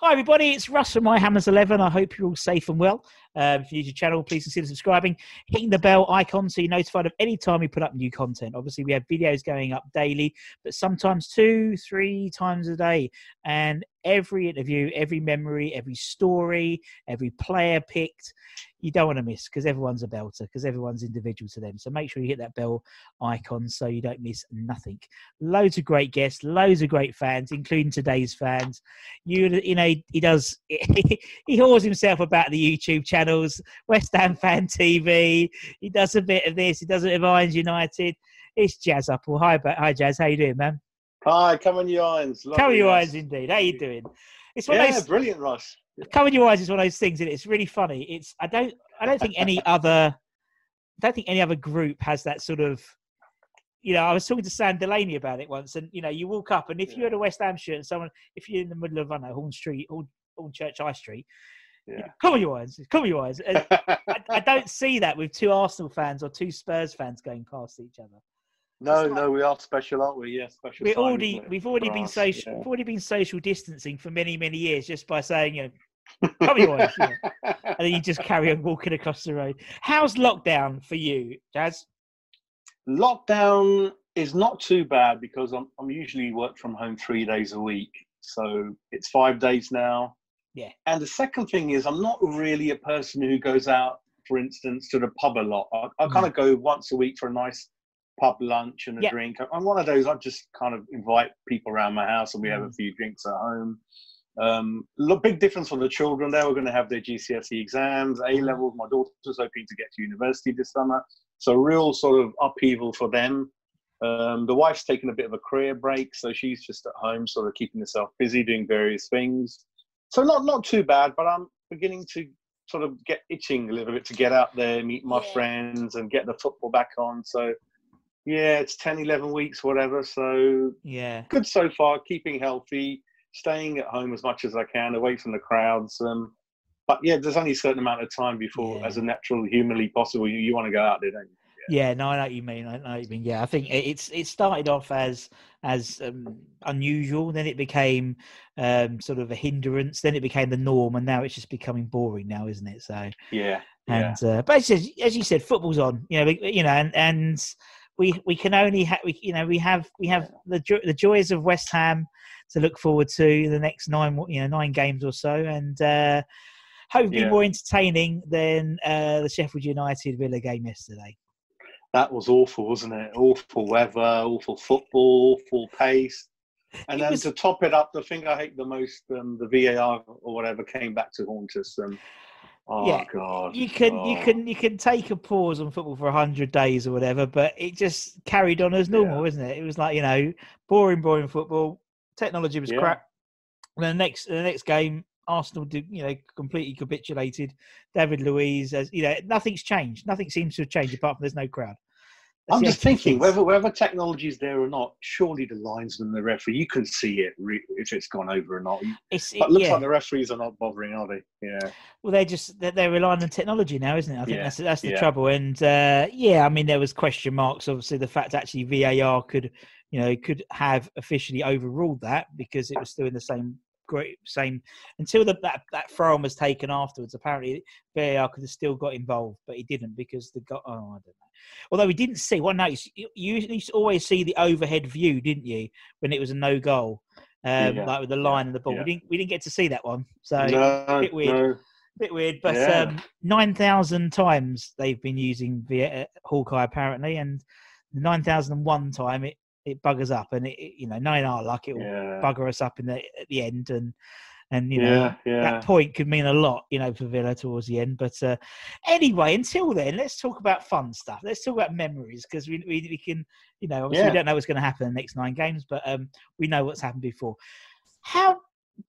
Hi, everybody. It's Russ from My Hammers 11. I hope you're all safe and well. Um, if new to the channel, please consider subscribing, hitting the bell icon so you're notified of any time we put up new content. Obviously, we have videos going up daily, but sometimes two, three times a day. And every interview, every memory, every story, every player picked, you don't want to miss because everyone's a belter, because everyone's individual to them. So make sure you hit that bell icon so you don't miss nothing. Loads of great guests, loads of great fans, including today's fans. You, you know, he does, he whores himself about the YouTube channels, West Ham Fan TV. He does a bit of this, he does a bit of Irons United. It's Jazz Apple. Hi, hi, Jazz. How you doing, man? Hi, come on, you irons. Come on, Lovely, you Russ. eyes, indeed. How you doing? It's one of Yeah, those, brilliant, Russ. Come on, you eyes is one of those things, and it's really funny. It's I don't I don't think any other I don't think any other group has that sort of. You know, I was talking to Sam Delaney about it once, and you know, you walk up, and if you had a West Ham shirt, and someone, if you're in the middle of I don't know Horn Street, Horn, Hornchurch High Street, you know, Yeah. come on, you eyes, come on, you eyes. I, I don't see that with two Arsenal fans or two Spurs fans going past each other. No, no, we are special, aren't we? Yeah, special. We're time, already it, we've already been us? social Yeah. we've already been social distancing for many many years just by saying you know come on, you eyes, and then you just carry on walking across the road. How's lockdown for you, Jazz? Lockdown is not too bad because I'm, I'm usually work from home three days a week. So it's five days now. Yeah. And the second thing is, I'm not really a person who goes out, for instance, to the pub a lot. I, I mm. kind of go once a week for a nice pub lunch and a Yeah. drink. I'm one of those, I just kind of invite people around my house and we have a Mm. few drinks at home. Um, look, big difference for the children. They were going to have their GCSE exams, A levels. My daughter's hoping to get to university this summer. So, real sort of upheaval for them. Um, the wife's taken a bit of a career break, so she's just at home, sort of keeping herself busy doing various things. So, not not too bad, but I'm beginning to sort of get itching a little bit to get out there, meet my Yeah. friends, and get the football back on. So, yeah, it's 10, 11 weeks, whatever. So, Yeah. good so far, keeping healthy, staying at home as much as I can, away from the crowds. Um, but yeah, there's only a certain amount of time before, Yeah. as a natural humanly possible, you, you want to go out there, don't you? Yeah, no, I know what you mean. I know what you mean. Yeah, I think it's it started off as as um, unusual, then it became um, sort of a hindrance, then it became the norm, and now it's just becoming boring now, isn't it? So, Yeah. Yeah. and uh, but as you said, football's on. You know, you know, and and we we can only have we you know we have we have the jo- the joys of West Ham to look forward to the next nine you know nine games or so, and. uh Hopefully Yeah. more entertaining than uh, the Sheffield United Villa game yesterday. That was awful, wasn't it? Awful weather, awful football, awful pace. And It then was- to top it up, the thing I hate the most, um, the VAR or whatever came back to haunt us. Um, oh, Yeah, God. you can you Oh. can you can take a pause on football for hundred days or whatever, but it just carried on as normal, isn't it? It was like you know, boring, boring football. Technology was Yeah. crap. And the next the next game, Arsenal did you know completely capitulated. David Luiz, as you know, nothing's changed. Nothing seems to have changed apart from there's no crowd. I'm just thinking, whether whether technology is there or not, surely the linesman, the referee, you can see it re- if it's gone over or not. It's, But it looks yeah. like the referees are not bothering, are they? Yeah. Well, they're just they're, they're relying on technology now, isn't it? I think Yeah, that's that's the yeah. trouble. And uh, yeah, I mean, there was question marks. Obviously, the fact actually VAR could, you know, could have officially overruled that because it was still in the same great same until the, that that throw was taken afterwards. Apparently, VAR could have still got involved, but he didn't because the guy. Oh, I don't know. Although we didn't see. Well, no, you, you used to always see the overhead view, didn't you, when it was a no goal, um, Yeah, like with the yeah, line and the ball. yeah. We didn't we didn't get to see that one. So no, bit weird. no. bit weird, but Yeah. um, nine thousand times they've been using via uh, Hawkeye apparently, and the nine thousand and one time it it buggers up, and it, it- you know nine are luck it will Yeah. bugger us up in the at the end, and and you know yeah, yeah. that point could mean a lot, you know, for Villa towards the end. But uh, anyway, until then, let's talk about fun stuff. Let's talk about memories because we, we we can, you know, obviously we don't know what's going to happen in the next nine games, but um, we know what's happened before. How?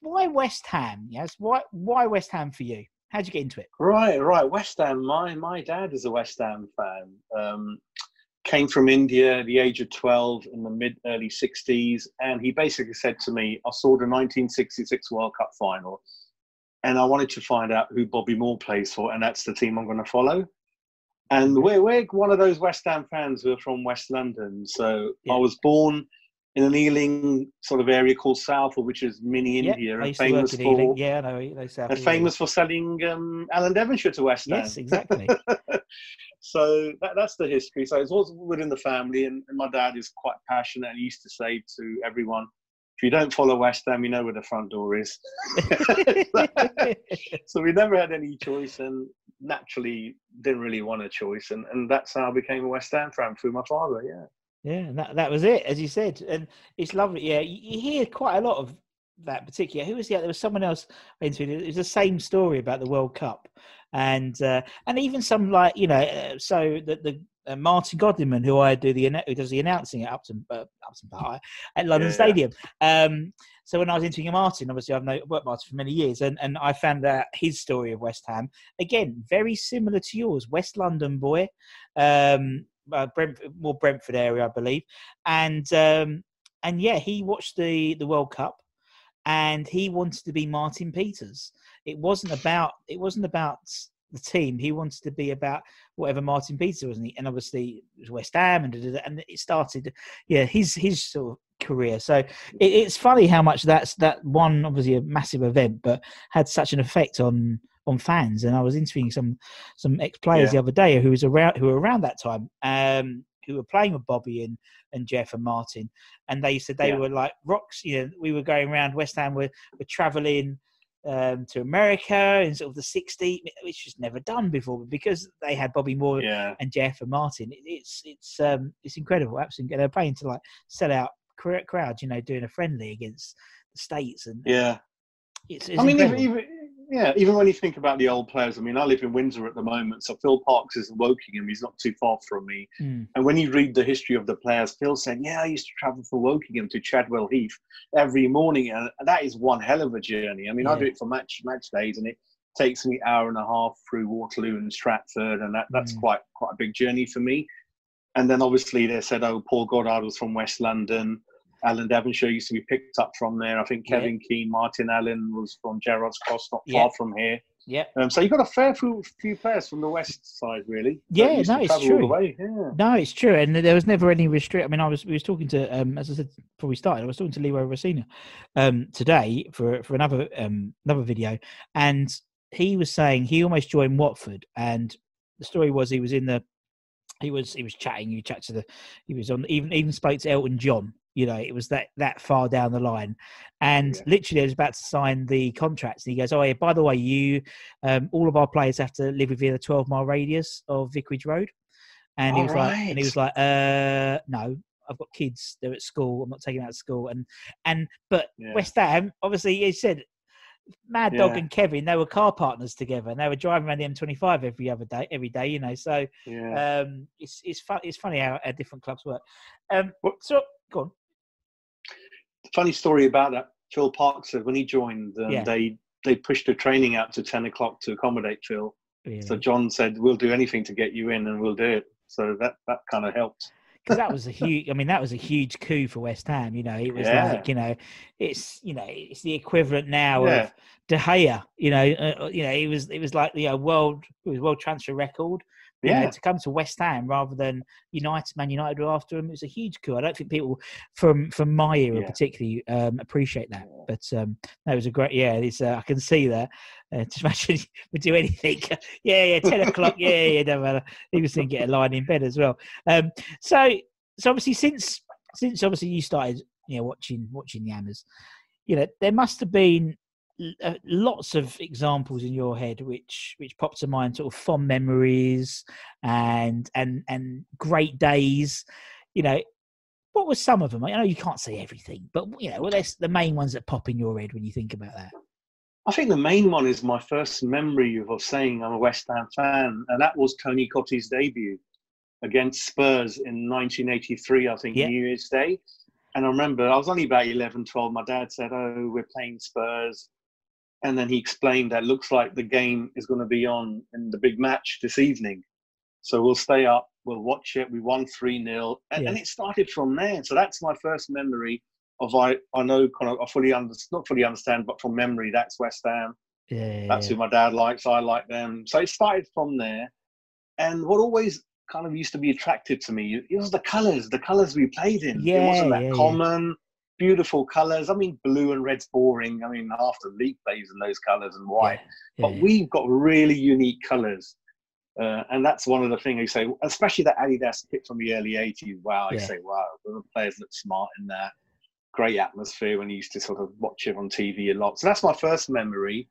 Why West Ham? Yes, why why West Ham for you? How'd you get into it? Right, right. West Ham. My my dad is a West Ham fan. Um, came from India at the age of twelve in the mid early sixties, and he basically said to me, "I saw the 1966 World Cup final, and I wanted to find out who Bobby Moore plays for, and that's the team I'm going to follow." And we're we're one of those West Ham fans who are from West London. So Yeah. I was born in an Ealing sort of area called Southall, which is mini India, and used to work famous in for. Yeah, know. I South and famous for selling um, Alan Devonshire to West Ham. Yes, exactly. so that, that's the history. So it's all within the family, and, and my dad is quite passionate. He used to say to everyone, "If you don't follow West Ham, you know where the front door is." so we never had any choice, and naturally didn't really want a choice, and, and that's how I became a West Ham fan through my father. Yeah. Yeah, that that was it, as you said, and it's lovely. Yeah, you, you hear quite a lot of that particular. Who was the? There was someone else I interviewed. It was the same story about the World Cup, and uh, and even some like you know, uh, so the the. Uh, Martin Godliman, who I do the who does the announcing at Upton uh, Upton Park at London Yeah. Stadium. Um, so when I was interviewing Martin, obviously I've known, worked Martin for many years, and, and I found out his story of West Ham again, very similar to yours, West London boy, um, uh, more Brentford area, I believe, and um, and yeah, he watched the the World Cup, and he wanted to be Martin Peters. It wasn't about it wasn't about the team. He wanted to be about whatever Martin Peters was, and, obviously it was West Ham, and and it started, yeah, his his sort of career. So it, it's funny how much that's that one obviously a massive event, but had such an effect on on fans. And I was interviewing some some ex players Yeah. the other day who was around who were around that time, um, who were playing with Bobby and and Jeff and Martin, and they said they Yeah. were like rocks. You know, we were going around West Ham, were were traveling um, to America in sort of the 60s, which was never done before, but because they had Bobby Moore Yeah. and Jeff and Martin, it, it's it's um, it's incredible. Absolutely, they're playing to like sell out cr- crowds, you know, doing a friendly against the states, and Yeah. it's, it's I mean, even, even yeah, even when you think about the old players. I mean, I live in Windsor at the moment, so Phil Parkes is in Wokingham. He's not too far from me. Mm. And when you read the history of the players, Phil said, "Yeah, I used to travel from Wokingham to Chadwell Heath every morning, and that is one hell of a journey. I mean, I do it for match match days, and it takes me hour and a half through Waterloo and Stratford, and that, that's Mm. quite quite a big journey for me. And then obviously they said, "Oh, Paul Goddard was from West London." Alan Devonshire used to be picked up from there. I think Yeah. Kevin Keen, Martin Allen was from Gerrard's Cross, not Yeah. far from here. Yeah, Um, so you've got a fair few, few players from the west side, really. Yeah, no, it's true. Yeah. no, it's true, and there was never any restrict. I mean, I was we was talking to, um, as I said before we started, I was talking to Leroy Rosenior um, today for for another um, another video, and he was saying he almost joined Watford, and the story was he was in the he was he was chatting. You chat to the he was on even even spoke to Elton John. You know, it was that that far down the line, and Yeah. literally, I was about to sign the contracts, and he goes, "Oh yeah, by the way, you um, all of our players have to live within a twelve mile radius of Vicarage Road." And he was like, and he was like, "Uh, no, I've got kids. They're at school. I'm not taking them out of school." And and but Yeah. West Ham, obviously, he said. Mad Dog Yeah. and Kevin, they were car partners together, and they were driving around the M25 every other day, every day, you know. So Yeah. um, it's it's fun. It's funny how, how different clubs work. Um, What- so go on. Funny story about that. Phil Parkes said when he joined, um, Yeah. they they pushed the training out to ten o'clock to accommodate Phil. Really? So John said, "We'll do anything to get you in, and we'll do it." So that that kind of helped. because that was a huge. I mean, that was a huge coup for West Ham. You know, it was Yeah. like you know, it's you know, it's the equivalent now Yeah. of De Gea. You know, uh, you know, it was it was like the uh, world it was world transfer record. You know, Yeah. to come to West Ham rather than United, Man United were after him. It was a huge coup. I don't think people from from my era Yeah. particularly um, appreciate that. But um, that was a great. Yeah, it's, uh, I can see that. Uh, just imagine would do anything. yeah, yeah, ten o'clock. Yeah, yeah, no matter. He was thinking get a line in bed as well. Um, so, so obviously since since obviously you started, you know, watching watching the Hammers, you know, there must have been uh, lots of examples in your head which which pop to mind, sort of fond memories and and and great days. You know, what were some of them? I know you can't say everything, but you know, well, there's the main ones that pop in your head when you think about that. I think the main one is my first memory of, of saying I'm a West Ham fan, and that was Tony Cottee's debut against Spurs in 1983, I think, Yeah. New Year's Day. And I remember I was only about 11, 12. My dad said, Oh, we're playing Spurs. And then he explained that looks like the game is going to be on in the big match this evening. So we'll stay up, we'll watch it. We won 3 0. And, and it started from there. So that's my first memory of I, I know kind of I fully understand, not fully understand, but from memory, that's West Ham. Yeah, That's who my dad likes. I like them. So it started from there. And what always kind of used to be attractive to me, it was the colours, the colours we played in. Yeah, it wasn't that yeah, yeah. common, beautiful colours. I mean, blue and red's boring. I mean, half the league plays in those colours and white. yeah, But we've got really unique colours. Uh, and that's one of the things you say, especially that Adidas kit from the early 80s. Wow, I Yeah. say, wow, the players look smart in that. Great atmosphere when you used to sort of watch it on TV a lot. So that's my first memory.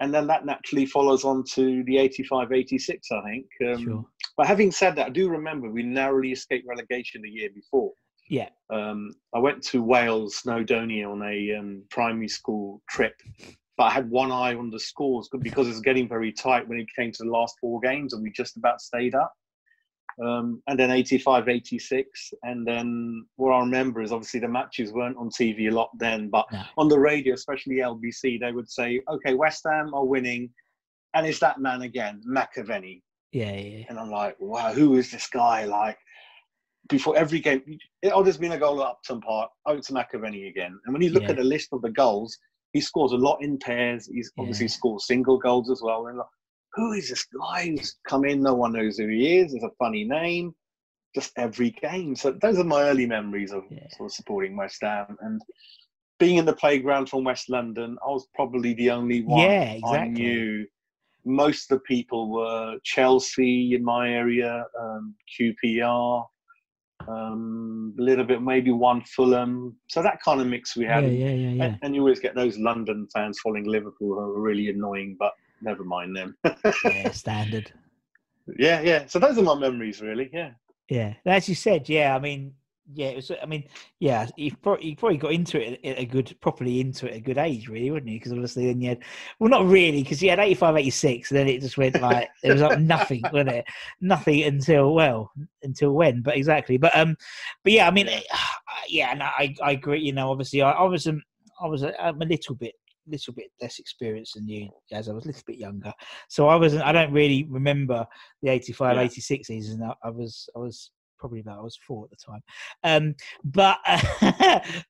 And then that naturally follows on to the 85 86, I think. Um, sure. But having said that, I do remember we narrowly escaped relegation the year before. Yeah, Um, I went to Wales, Snowdonia, on a um, primary school trip, but I had one eye on the scores because it was getting very tight when it came to the last four games, and we just about stayed up. Um, and then 85, 86. And then what I remember is obviously the matches weren't on TV a lot then, but No. on the radio, especially LBC, they would say, okay, West Ham are winning. And it's that man again, McAvennie. yeah, yeah. And I'm like, wow, who is this guy? Like, before every game, oh, there's been a goal at Upton Park. Oh, it's McAvennie again. And when you look Yeah. at the list of the goals, he scores a lot in pairs. He's obviously Yeah. scored single goals as well. And like, who is this guy who's come in? No one knows who he is. It's a funny name. Just every game. So those are my early memories of Yeah. sort of supporting West Ham and being in the playground from West London. I was probably the only one Yeah, I exactly. knew. Most of the people were Chelsea in my area, um, QPR, um, a little bit maybe one Fulham. So that kind of mix we Yeah, had. yeah, yeah, yeah. And, and you always get those London fans following Liverpool who are really annoying, but never mind them. yeah, standard. yeah, yeah. So those are my memories, really. Yeah. Yeah, as you said, yeah. I mean, yeah, it was. I mean, yeah, you probably, probably got into it at a good, properly into it at a good age, really, wouldn't you? Because obviously, then you had, well, not really, because you had 85, 86, and then it just went like it was like nothing, wasn't it? Nothing until well, until when? But exactly. But um, but yeah, I mean, yeah, and I, I agree. You know, obviously, I, I was um, I was a, I'm a little bit little bit less experienced than you as I was a little bit younger. So I wasn't I don't really remember the 85 Yeah. 86 season. I, I was I was probably about I was four at the time. Um but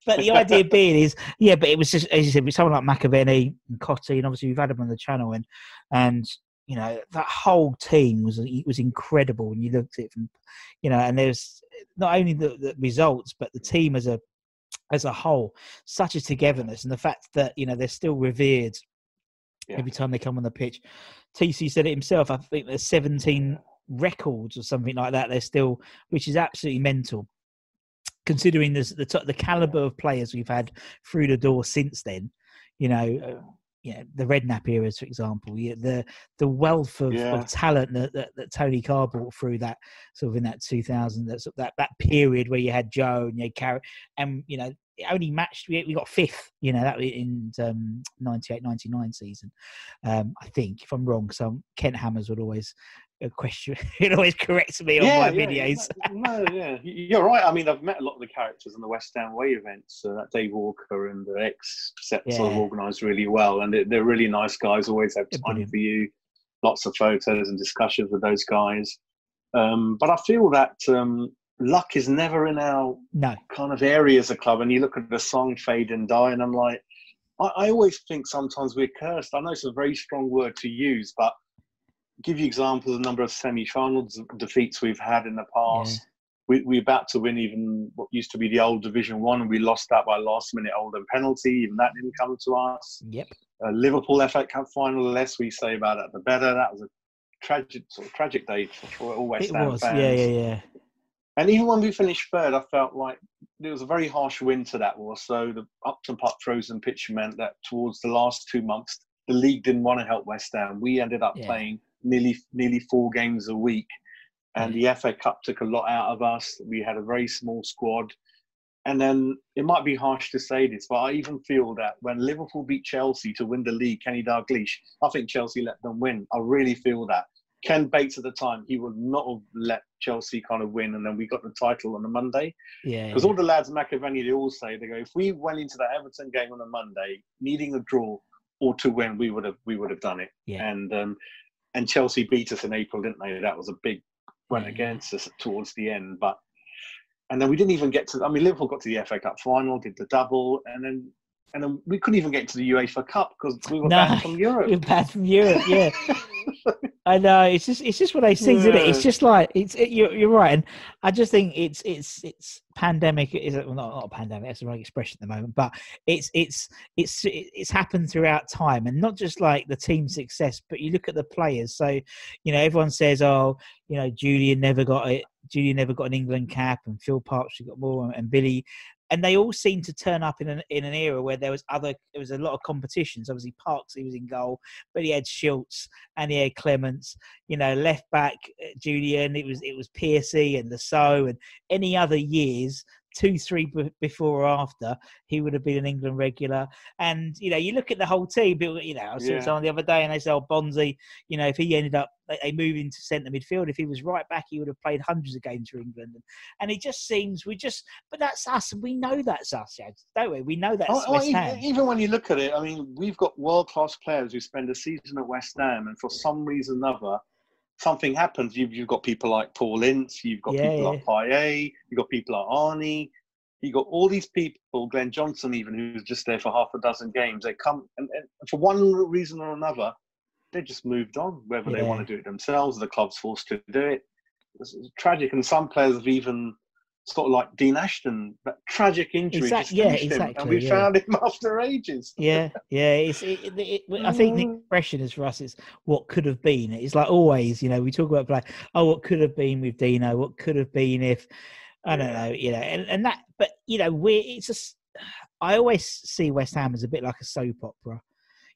but the idea being is yeah, but it was just as you said with someone like McAvennie and Cottee and obviously we've had them on the channel and and you know that whole team was it was incredible when you looked at it from you know and there's not only the, the results but the team as a as a whole such a togetherness and the fact that you know they're still revered Yeah. every time they come on the pitch tc said it himself i think there's 17 records or something like that they're still which is absolutely mental. Considering this, the the caliber of players we've had through the door since then you know uh, know the redknapp eras for example yeah, the the wealth of, Yeah. of talent that, that, that tony carr brought through that sort of in that 2000 that sort of that, that period where you had joe and you had Carrick, and you know it only matched we, we got fifth you know that in um 98 99 season. Um i think if i'm wrong some kent hammers would always question he'd always corrects me on my videos No, yeah, you're right. I mean, I've met a lot of the characters in the West Ham Way events. Uh, that Dave Walker and the ex set sort of organised really well, and they're, they're really nice guys. Always have time for you. Lots of photos and discussions with those guys. Um, but I feel that um, luck is never in our No. kind of area as a club. And you look at the song Fade and Die, and I'm like, I, I always think sometimes we're cursed. I know it's a very strong word to use, but give you examples of the number of semi-finals defeats we've had in the past. We, we're about to win even what used to be the old Division One, and we lost that by last minute Oldham penalty. Even that didn't come to us. Yep. Uh, Liverpool FA Cup final. The less we say about it, the better. That was a tragic, sort of tragic day for, for all West It Ham was. fans. Yeah, yeah, yeah. And even when we finished third, I felt like it was a very harsh winter that was. So the Upton Park frozen pitch meant that towards the last two months, the league didn't want to help West Ham. We ended up Yeah. playing nearly nearly four games a week, and the FA Cup took a lot out of us. We had a very small squad. And then it might be harsh to say this, but I even feel that when Liverpool beat Chelsea to win the league, Kenny Dalglish, I think Chelsea let them win. I really feel that. Ken Bates at the time, he would not have let Chelsea kind of win, and then we got the title on a Monday. Yeah. Because all the lads at McAvennie, they all say they go, if we went into that Everton game on a Monday, needing a draw or to win, we would have we would have done it. Yeah. And um, and Chelsea beat us in April, didn't they? That was a big went against us towards the end, but and then we didn't even get to. I mean, Liverpool got to the FA Cup final, did the double, and then and then we couldn't even get to the UEFA Cup because we were No, banned from Europe. We're bad from Europe, yeah. I know it's just it's just one of those things, isn't it? It's just like it's it, you're you're right, and I just think it's it's it's pandemic is well, not not a pandemic that's the wrong expression at the moment, but it's it's it's it's happened throughout time, and not just like the team success, but you look at the players. So you know everyone says, oh, you know Julian never got it, Julian never got an England cap, and Phil Parkes got more, and Billy and they all seem to turn up in an in an era where there was other there was a lot of competitions. Obviously, Parkes he was in goal, but he had Schultz and he had Clemence. You know, left back uh, Julian. It was it was Pearcey and Le Saux and any other years. Two, three b- before or after, he would have been an England regular. And you know, you look at the whole team. You know, I saw Yeah. someone the other day, and they said, "Oh, Bonzi, you know, if he ended up, they, they move into centre midfield. If he was right back, he would have played hundreds of games for England." And, and it just seems we just, but that's us, and we know that's us, don't we? We know that's Oh, oh, West even, Ham. even when you look at it, I mean, we've got world class players who spend a season at West Ham, and for some reason or another, something happens. You've, you've got people like Paul Ince, you've got Yeah, people yeah. like Payet, you've got people like Arnie, you've got all these people, Glenn Johnson, even who's just there for half a dozen games. They come, and, and for one reason or another, they just moved on, whether they want to do it themselves, the club's forced to do it. It's tragic, and some players have even. Sort of like Dean Ashton, that tragic injury Exact- just yeah, finished him, and we yeah. found him after ages. Yeah, yeah. It's. It, it, it, I think the Mm. expression is for us. It's what could have been. It's like always, you know, we talk about play. Oh, what could have been with Dino? What could have been if? I don't Yeah. know. You know, and, and that. But you know, we. It's just. I always see West Ham as a bit like a soap opera.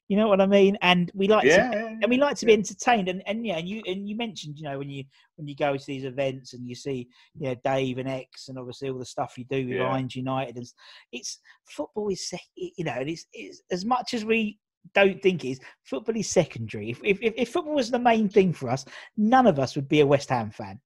You know what I mean? And we like Yeah, to. And we like to be entertained, and, and yeah, and you and you mentioned, you know, when you when you go to these events and you see, you know, Dave and X, and obviously all the stuff you do with Yeah. Irons United, and it's football is, you know, and it's, it's as much as we don't think it is football is secondary. If if if football was the main thing for us, none of us would be a West Ham fan.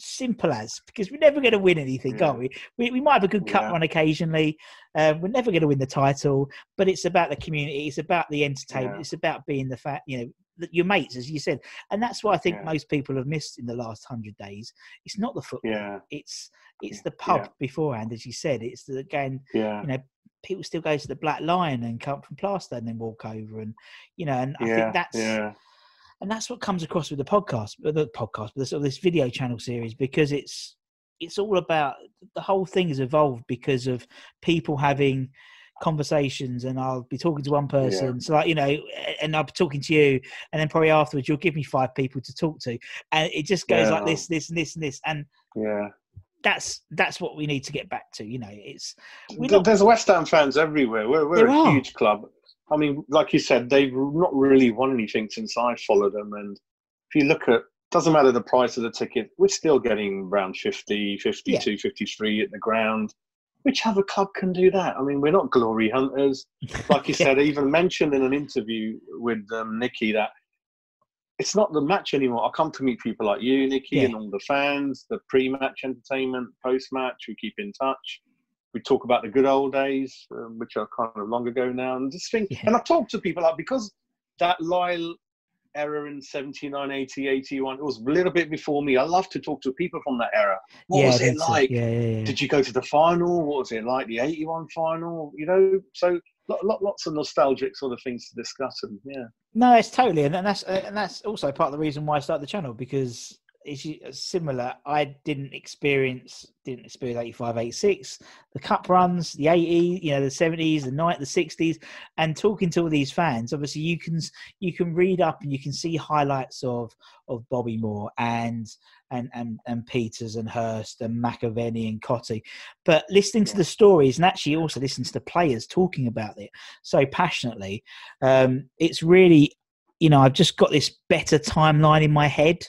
Simple as because we're never going to win anything, Yeah. are we? we? We might have a good cup Yeah. run occasionally. Um, we're never going to win the title, but it's about the community. It's about the entertainment. Yeah. It's about being the fact, you know, that your mates, as you said, and that's what I think Yeah. most people have missed in the last hundred days. It's not the football. Yeah, It's it's the pub Yeah. beforehand, as you said. It's the again, yeah, you know, people still go to the Black Lion and come from Plaistow and then walk over, and you know, and I think that's and that's what comes across with the podcast, uh, the podcast, but the sort of this video channel series because it's it's all about the whole thing has evolved because of people having conversations and I'll be talking to one person so like you know and I'll be talking to you and then probably afterwards you'll give me five people to talk to and it just goes like this this and this and this and yeah. that's that's what we need to get back to you know it's not There's West Ham fans everywhere. We're, we're a are. huge club. I mean, like you said, they've not really won anything since I followed them. And if you look at, doesn't matter the price of the ticket, we're still getting around 50, 52, 53 at the ground. Which other club can do that? I mean, we're not glory hunters. Like you Yeah. said, I even mentioned in an interview with um, Nikki that it's not the match anymore. I come to meet people like you, Nikki, Yeah. and all the fans, the pre-match entertainment, post-match. We keep in touch. We talk about the good old days, um, which are kind of long ago now, and just think. Yeah. And I talk to people like because that loyal era in 79, 80, 81. It was a little bit before me. I love to talk to people from that era. What yeah, was it like? Yeah, yeah. Did you go to the final? What was it like? The 81 final? You know, so lot, lot, lots of nostalgic sort of things to discuss. And yeah. No, it's totally, and that's and that's also part of the reason why I started the channel because it's similar. I didn't experience didn't experience 85, 86, the cup runs, the 80, you know, the 70s, the night, the 60s, and talking to all these fans. Obviously, you can you can read up and you can see highlights of of Bobby Moore and and and and Peters and Hurst and McAvennie and Cottee, but listening to the stories and actually also listening to the players talking about it so passionately, um, it's really you know I've just got this better timeline in my head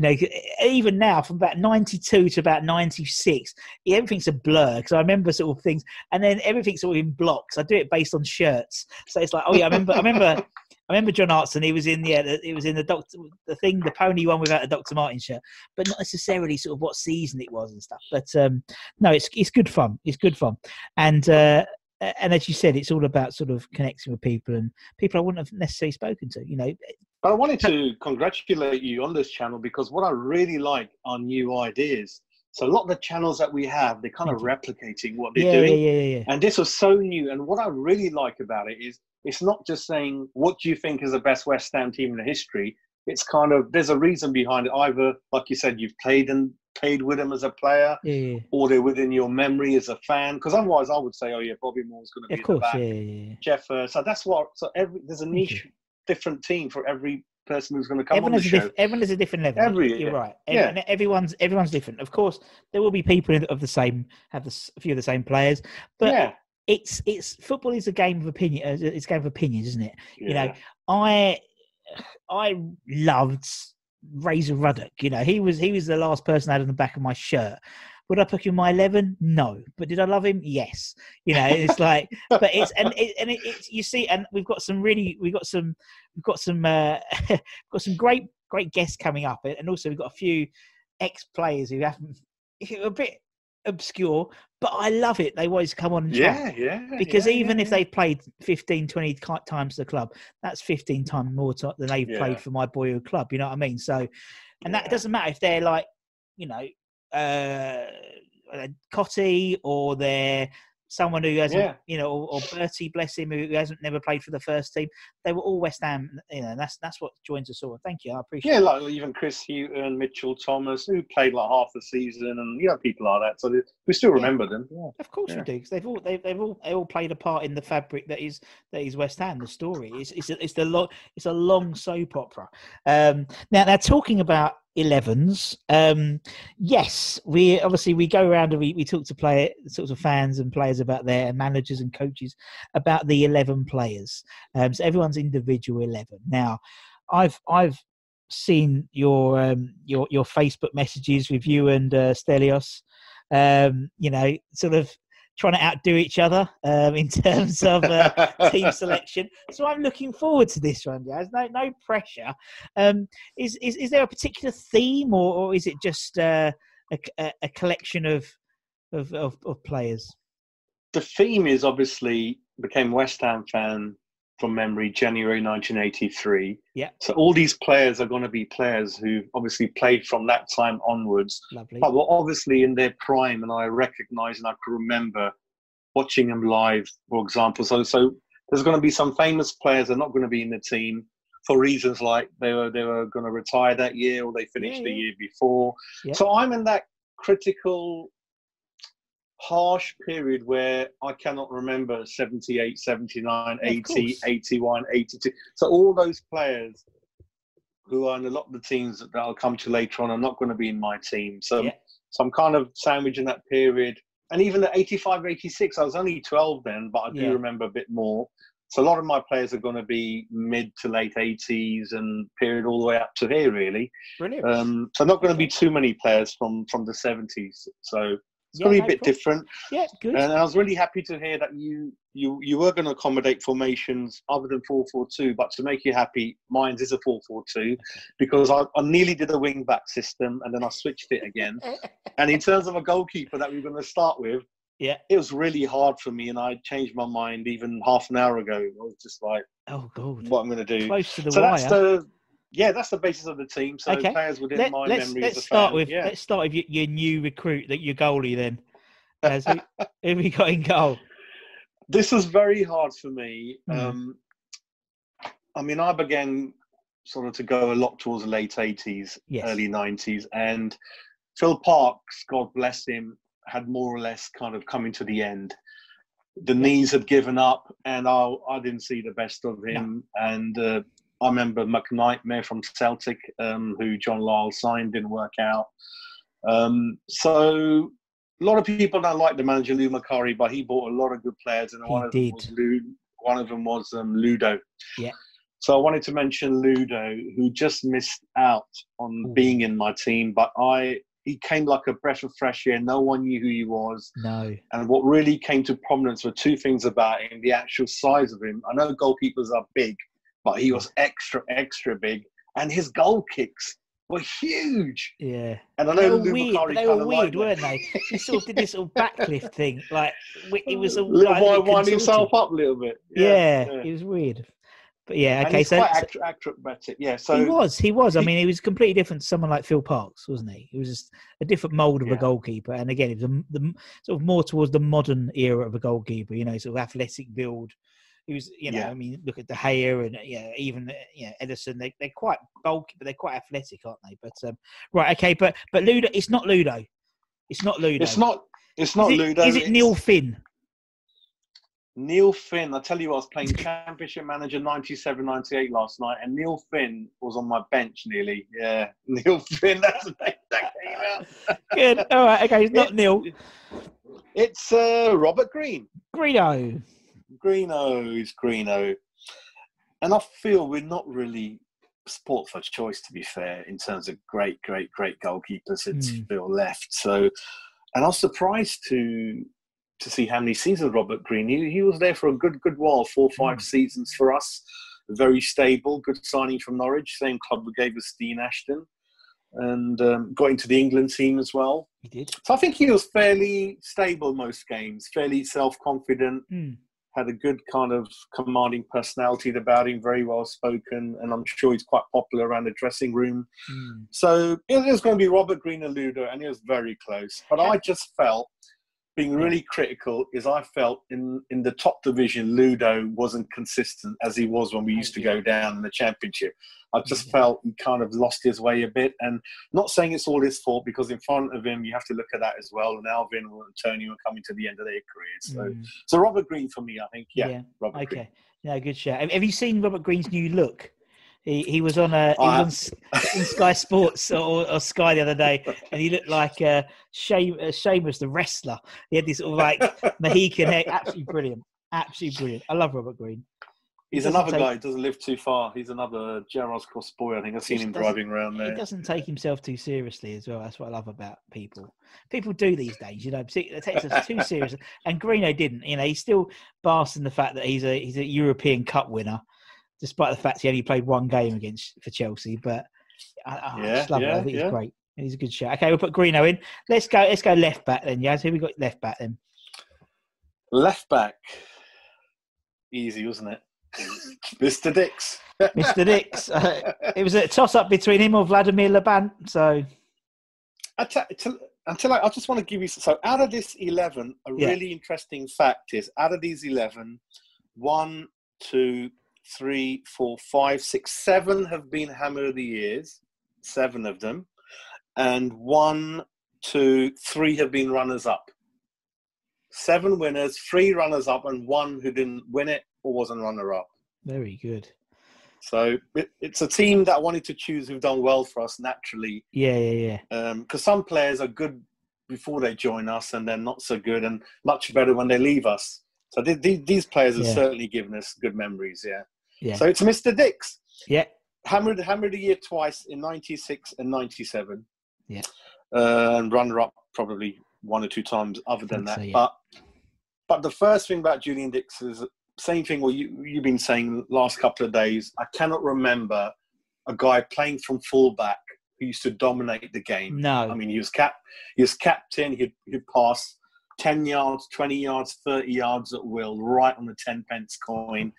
you know, even now from about 92 to about 96, everything's a blur because I remember sort of things and then everything's sort of in blocks. I do it based on shirts. So it's like, oh yeah, I remember, I remember, I remember John Hartson. He was in the, uh, he was in the doctor, the thing, the pony one without a Dr. Martens shirt, but not necessarily sort of what season it was and stuff. But um, no, it's, it's good fun. It's good fun. And, uh, and as you said, it's all about sort of connecting with people and people I wouldn't have necessarily spoken to. You know, but I wanted to congratulate you on this channel because what I really like are new ideas. So a lot of the channels that we have, they're kind of replicating what they're yeah, doing. Yeah, yeah, yeah. And this was so new. And what I really like about it is it's not just saying what do you think is the best West Ham team in the history. It's kind of there's a reason behind it. Either, like you said, you've played and played with them as a player, yeah, yeah. or they're within your memory as a fan. Because otherwise, I would say, oh yeah, Bobby Moore's going to be of course, the back. yeah, yeah, yeah. Jeff. Uh, so that's what. So every there's a niche. Different team for every person who's going to come everyone on the a show. diff- everyone has a different level. Every- You're yeah. right. Yeah. Everyone's everyone's different. Of course, there will be people of the same have the, a few of the same players, but yeah, it's it's football is a game of opinion. uh, It's a game of opinions, isn't it? You know. I I loved Razor Ruddock. You know, he was he was the last person I had on the back of my shirt. Would I pick him in my eleven? No, but did I love him? Yes. You know, it's like, but it's and it, and it, it's you see, and we've got some really we've got some we've got some uh, got some great great guests coming up, and also we've got a few ex players who haven't who are a bit obscure, but I love it. They always come on and chat yeah, yeah. because yeah, even yeah, if they played 15 20 times the club that's 15 times more than they've played for my boyhood club you know what i mean so and that doesn't matter if they're like you know uh uh, Cottee or they're someone who hasn't Yeah. you know or, or Bertie bless him who hasn't never played for the first team they were all West Ham you know and that's that's what joins us all thank you I appreciate Yeah, it like even Chris Hughton, Mitchell Thomas, who played like half the season, and you know people like that. So they- we still remember them. Yeah. Of course Yeah. we do, because they've all they've, they've all they all played a part in the fabric that is that is West Ham. The story it's it's a, it's the long it's a long soap opera. Um, now now talking about 11s, um, yes, we obviously we go around and we, we talk to play sorts of fans and players about their managers and coaches about the 11 players. Um, so everyone's individual 11. Now, I've I've seen your um, your your Facebook messages with you and uh, Stelios um, you know, sort of trying to outdo each other um, in terms of uh, team selection. So I'm looking forward to this one, guys. No, no pressure. Um, is, is is there a particular theme, or, or is it just uh, a, a, a collection of of, of of players? The theme is obviously became West Ham fan from memory January 1983. Yeah. So all these players are going to be players who obviously played from that time onwards, Lovely. but were obviously in their prime, and I recognise and I can remember watching them live, for example. So so there's going to be some famous players that are not going to be in the team for reasons like they were they were going to retire that year or they finished Yeah, the year before. Yeah. So I'm in that critical harsh period where I cannot remember 78, 79, Yeah, 80, 81, 82. So all those players who are in a lot of the teams that I'll come to later on are not going to be in my team. So, Yeah. so I'm kind of sandwiching that period. And even at 85, 86, I was only 12 then, but I do Yeah. remember a bit more. So a lot of my players are going to be mid to late 80s and period all the way up to here, really. Brilliant. Um, so not going to be too many players from from the 70s. So it's Yeah, going to be no a bit problem. different. yeah, good. And I was really happy to hear that you you you were going to accommodate formations other than 4-4-2, but to make you happy, mine is a 4-4-2 because I, I nearly did a wing back system and then I switched it again. and in terms of a goalkeeper that we were going to start with, Yeah. it was really hard for me, and I changed my mind even half an hour ago. I was just like, Oh God. what I'm going to do. Close to the so wire. that's the yeah, that's the basis of the team. So Okay. players within Let, my us memory let's as a start fan, with yeah. let's start with your, your new recruit, that your goalie. Then, As who, who we got in goal? this was very hard for me. Mm. Um, I mean, I began sort of to go a lot towards the late 80s, Yes. early 90s, and Phil Parkes, God bless him, had more or less kind of coming to the end. The knees had given up, and I, I didn't see the best of him. And uh, I remember McNightmare from Celtic, um, who John Lyall signed, didn't work out. Um, so a lot of people don't like the manager Lou Macari, but he bought a lot of good players, and one of them did. was Lou. One of them was um, Ludo. Yeah. So I wanted to mention Ludo, who just missed out on Ooh. being in my team, but I he came like a breath of fresh air. No one knew who he was, No. and what really came to prominence were two things about him: the actual size of him. I know goalkeepers are big, but he was extra, extra big, and his goal kicks were huge. Yeah. And I know They were weird. They were weird, weren't they? He sort of did this little backlift thing, like it was a little like, boy winding himself up a little bit. Yeah, yeah. it was weird. But yeah, okay. So, quite so acrobatic. Yeah, so he was, he was. I mean, he was completely different to someone like Phil Parkes, wasn't he? He was just a different mold of a goalkeeper. And again, it was a, the sort of more towards the modern era of a goalkeeper. You know, sort of athletic build. He was, you know, Yeah. I mean, look at De Gea and yeah, even uh, yeah, Ederson. They they're quite bulky, but they're quite athletic, aren't they? But um, right, okay, but but Ludo, it's not Ludo. It's not Ludo. it's not. It's not is it, Ludo. Is it Neil Finn? Neil Finn. I tell you, what, I was playing Championship Manager 97, 98 last night, and Neil Finn was on my bench nearly. Yeah, Neil Finn. That's the name that came out. Good. All right. Okay. It's not It- Neil. It's uh, Robert Green. Greeno. Greeno is Greeno. And I feel we're not really sport for choice, to be fair, in terms of great, great, great goalkeepers since Mm. Phil left. So, and I was surprised to to see how many seasons Robert Green. He, he was there for a good, good while, four, five Mm. seasons for us. Very stable, good signing from Norwich, same club who gave us Dean Ashton, and um, got into the England team as well. He did. So I think he was fairly stable most games, fairly self confident, Hmm. Had a good kind of commanding personality about him, very well spoken, and I'm sure he's quite popular around the dressing room. Hmm. So it was going to be Robert Green and Ludo, and it was very close. But I just felt, being really critical, is I felt in, in the top division, Ludo wasn't consistent as he was when we used to go down in the championship. I just Yeah. felt he kind of lost his way a bit. And not saying it's all his fault, because in front of him, you have to look at that as well. And Alvin and Tony are coming to the end of their careers. So, Hmm. so Robert Green for me, I think. Yeah, Yeah. Robert Green. Okay. No, good shout. Have, have you seen Robert Green's new look? He he was on a was on, in Sky Sports or, or Sky the other day, and he looked like uh, Shame, uh, Sheamus the wrestler. He had this sort of like Mohican hair. Absolutely brilliant. Absolutely brilliant. I love Robert Green. He's another take- guy who doesn't live too far. He's another Gerrard's Cross boy. I think I've seen him driving around there. He doesn't take himself too seriously as well. That's what I love about people. People do these days, you know. particularly- They take themselves too seriously, and Greeno didn't. You know, he's still basking the fact that he's a he's a European Cup winner, despite the fact he only played one game against for Chelsea. But I, I Yeah, just love it. I think yeah. he's great. He's a good shot. Okay, we'll put Greeno in. Let's go. Let's go left back then, Yaz. Who we got left back then? Left back. Easy, wasn't it? Mr. Dicks. Mr. Dicks. Uh, it was a toss up between him or Vladimir Labant. So I until I, I just want to give you so out of this 11 a Yeah. really interesting fact is out of these 11 one two three four five six seven have been hammer of the years seven of them and one two three have been runners up seven winners three runners up and one who didn't win it or wasn't runner up very good. so it, it's a team that I wanted to choose who've done well for us naturally Yeah, yeah, yeah. Um, because some players are good before they join us and they're not so good and much better when they leave us. So th- th- these players have Yeah. certainly given us good memories. Yeah. Yeah. So it's Mr. Dicks. Yeah. Hammered, hammered a year twice in '96 and '97. Yeah. Uh, and runner up probably one or two times other than that. say, yeah. But but the first thing about Julian Dicks is same thing. What you you've been saying the last couple of days. I cannot remember a guy playing from fullback who used to dominate the game. No. I mean, he was cap, he was captain. He'd, he'd pass 10 yards, 20 yards, 30 yards at will, right on the 10 pence coin.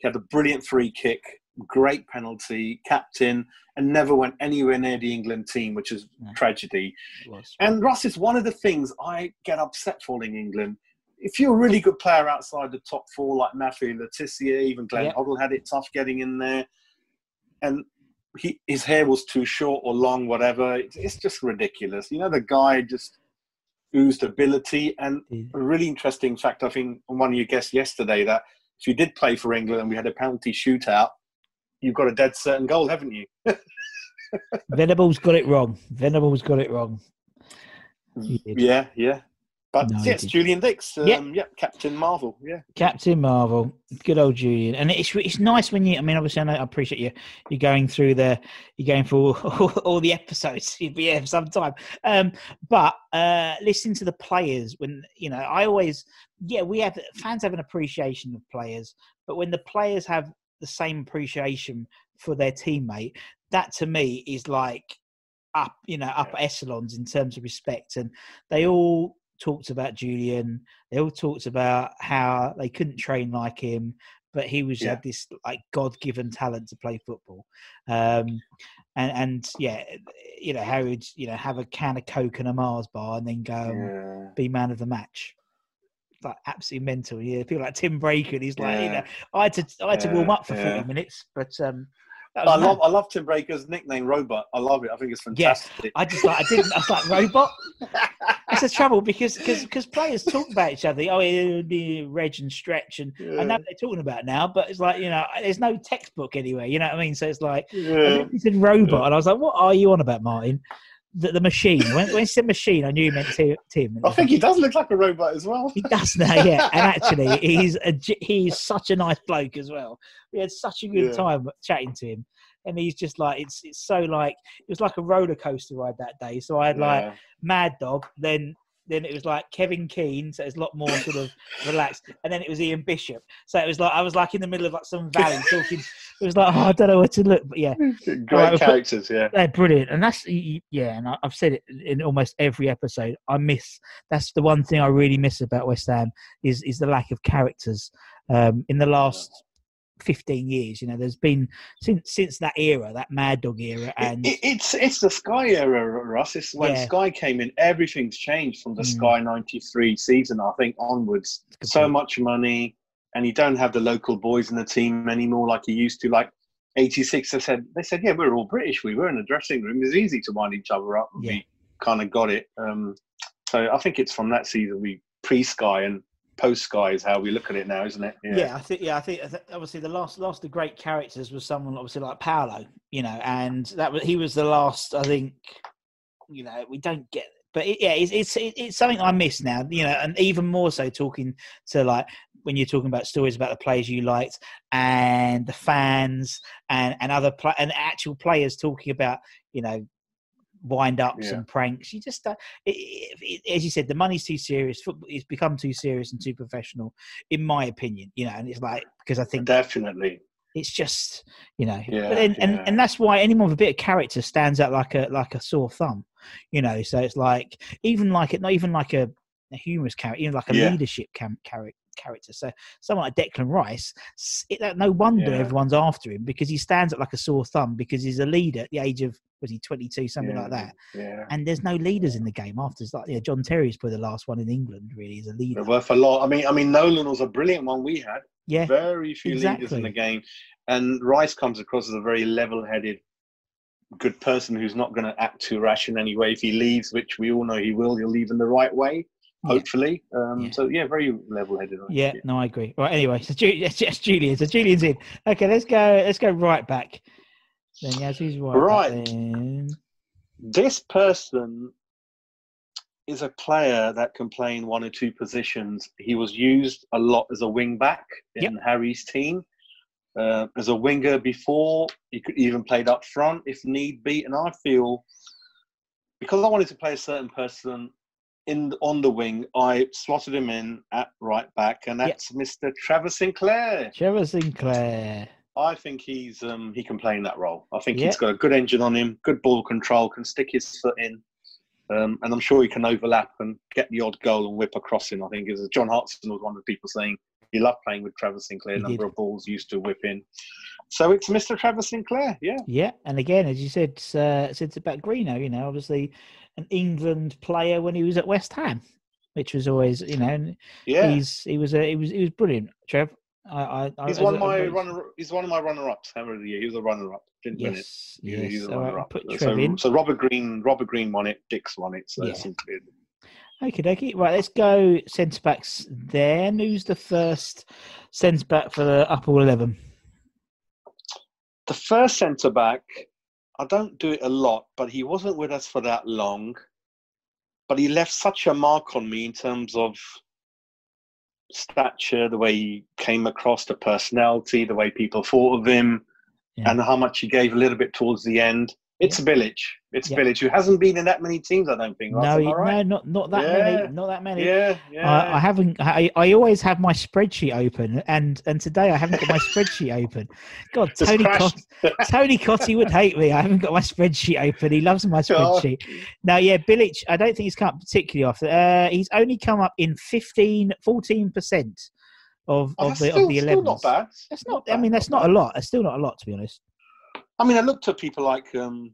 He had a brilliant free kick, great penalty, captain, and never went anywhere near the England team, which is No. tragedy. And Russ is one of the things I get upset for in England. If you're a really good player outside the top four, like Matthew Le Tissier, even Glenn Yep. Hoddle had it tough getting in there, and he, his hair was too short or long, whatever. It's, it's just ridiculous. You know, the guy just oozed ability. And Yeah. a really interesting fact, I think, on one of your guests yesterday, that if you did play for England and we had a penalty shootout, you've got a dead certain goal, haven't you? Venables got it wrong. Venables got it wrong. Yeah, yeah. But No, yes. Julian Dicks. Um, Yeah. yeah. Captain Marvel. Yeah. Captain Marvel, good old Julian, and it's it's nice when you. I mean, obviously, I, know, I appreciate you. You're going through the, you're going through all, all the episodes. You'd be here for some time, um, but uh, listening to the players when you know, I always, yeah, we have fans have an appreciation of players, but when the players have the same appreciation for their teammate, that to me is like up, you know, upper echelons in terms of respect, and they all talked about Julian. They all talked about how they couldn't train like him, but he was Yeah. had this like God given talent to play football. Um, and and yeah, you know how he'd you know have a can of Coke and a Mars bar and then go Yeah. be man of the match. Like absolutely mental. Yeah, people like Tim Breacker. and He's like, you know, I had to I had to warm up for yeah. forty minutes, but um, I mad. love I love Tim Breacker's nickname Robot. I love it. I think it's Yes, fantastic. I just like I didn't. I was like robot. That's the trouble because because because players talk about each other. Oh, it would be Reg and Stretch, and I know what they're talking about now. But it's like you know, there's no textbook anywhere. You know what I mean? So it's like yeah. he said robot, and I was like, what are you on about, Martin? The, the machine. When, when he said machine, I knew he meant Ti- Tim. I think he does look like a robot as well. he does now, yeah. And actually, he's a, he's such a nice bloke as well. We had such a good Yeah. time chatting to him, and he's just like it's it's so like it was like a roller coaster ride that day. So I had like Mad Dog, then then it was like Kevin Keen, so it's a lot more sort of relaxed, and then it was Ian Bishop. So it was like I was like in the middle of like some valley talking. It was like oh, I don't know where to look, but yeah, Great put- characters, yeah. they're brilliant, and that's yeah. And I've said it in almost every episode. I miss that's the one thing I really miss about West Ham is is the lack of characters. Um, in the last fifteen years, you know, there's been since since that era, that Mad Dog era, and It, it- it's it's the Sky era, Russ. It's when Yeah. Sky came in, everything's changed from the Mm. Sky '93 season, I think, onwards. So point. much money, and you don't have the local boys in the team anymore like you used to. Like '86, they said they said, yeah, we're all British. We were in the dressing room. It's easy to wind each other up. Yeah. We kind of got it. Um, so I think it's from that season we pre-Sky and post-Sky is how we look at it now, isn't it? Yeah. I think yeah, I think obviously the last last the great characters was someone obviously like Paolo, you know, and that was he was the last. I think you know we don't get, but it, yeah, it's it's it's something I miss now, you know, and even more so talking to like when you're talking about stories about the players you liked and the fans and and other pla and actual players talking about you know wind ups Yeah. and pranks. You just uh, it, it, as you said, the money's too serious. Football it's become too serious and too professional, in my opinion. You know, and it's like because I think Definitely. it's just you know Yeah, but then, and and that's why anyone with a bit of character stands out like a like a sore thumb you know so it's like even like it not even like a, a humorous character even like a Yeah. leadership cam- character character so someone like Declan Rice it, no wonder Yeah. everyone's after him because he stands up like a sore thumb because he's a leader at the age of was he 22 something like that Yeah. and there's no leaders in the game after it's like yeah John Terry's probably the last one in England really as a leader They're worth a lot. I mean, I mean, Nolan was a brilliant one we had. yeah Very few leaders in the game, and Rice comes across as a very level-headed, good person who's not going to act too rash in any way. If he leaves, which we all know he will, he'll leave in the right way. Yeah. Hopefully. Um, Yeah. So yeah, very level-headed. right? Yeah, no, I agree. Right, anyway, so Ju- yes, yes, Julian. So Julian's in. Okay, let's go. Let's go right back. Then yes, who's right? Right. This person is a player that can play in one or two positions. He was used a lot as a wing back in Harry's team. Uh, as a winger before, he could even played up front if need be. And I feel because I wanted to play a certain person in on the wing, I slotted him in at right back, and that's Mr. Trevor Sinclair. Trevor Sinclair. I think he's um, he can play in that role. I think Yeah. he's got a good engine on him, good ball control, can stick his foot in. Um, and I'm sure he can overlap and get the odd goal and whip across him. I think as John Hartson was one of the people saying he loved playing with Trevor Sinclair. He number did. of balls used to whip in. So it's Mr. Trevor Sinclair. Yeah. Yeah, and again, as you said, uh, said about Greeno, you know, obviously an England player when he was at West Ham, which was always, you know, Yeah. he's he was a, he was he was brilliant, Trev. I, I, I He's as one of my a- runner. He's one of my runner-ups. Hammer of the year. He was a runner-up. Didn't win it. Yes, Yeah, yes. he's a All right, runner-up. put Trev So, in. so Robert Green, Robert Green won it. Dicks won it. So Yeah. it's good. Okay, dokie. Right, let's go centre backs there. Who's the first centre back for the upper eleven? The first centre back, I don't do it a lot, but he wasn't with us for that long. But he left such a mark on me in terms of stature, the way he came across, the personality, the way people thought of him, Yeah. and how much he gave a little bit towards the end. It's Bilic. It's Yeah. Bilic, who hasn't been in that many teams, I don't think. No, he- right? no, not not that Yeah. many. Not that many. Yeah, yeah. I, I haven't. I, I always have my spreadsheet open, and and today I haven't got my spreadsheet open. God, Just Tony. Cot- Tony Cottee would hate me. I haven't got my spreadsheet open. He loves my Oh. spreadsheet. No, yeah, Bilic. I don't think he's come up particularly often. Uh, he's only come up in 15, 14 percent of Oh, of that's the still, of the eleven. not bad. That's not. Not I mean, that's not not a lot. That's still not a lot, to be honest. I mean, I looked at people like, um,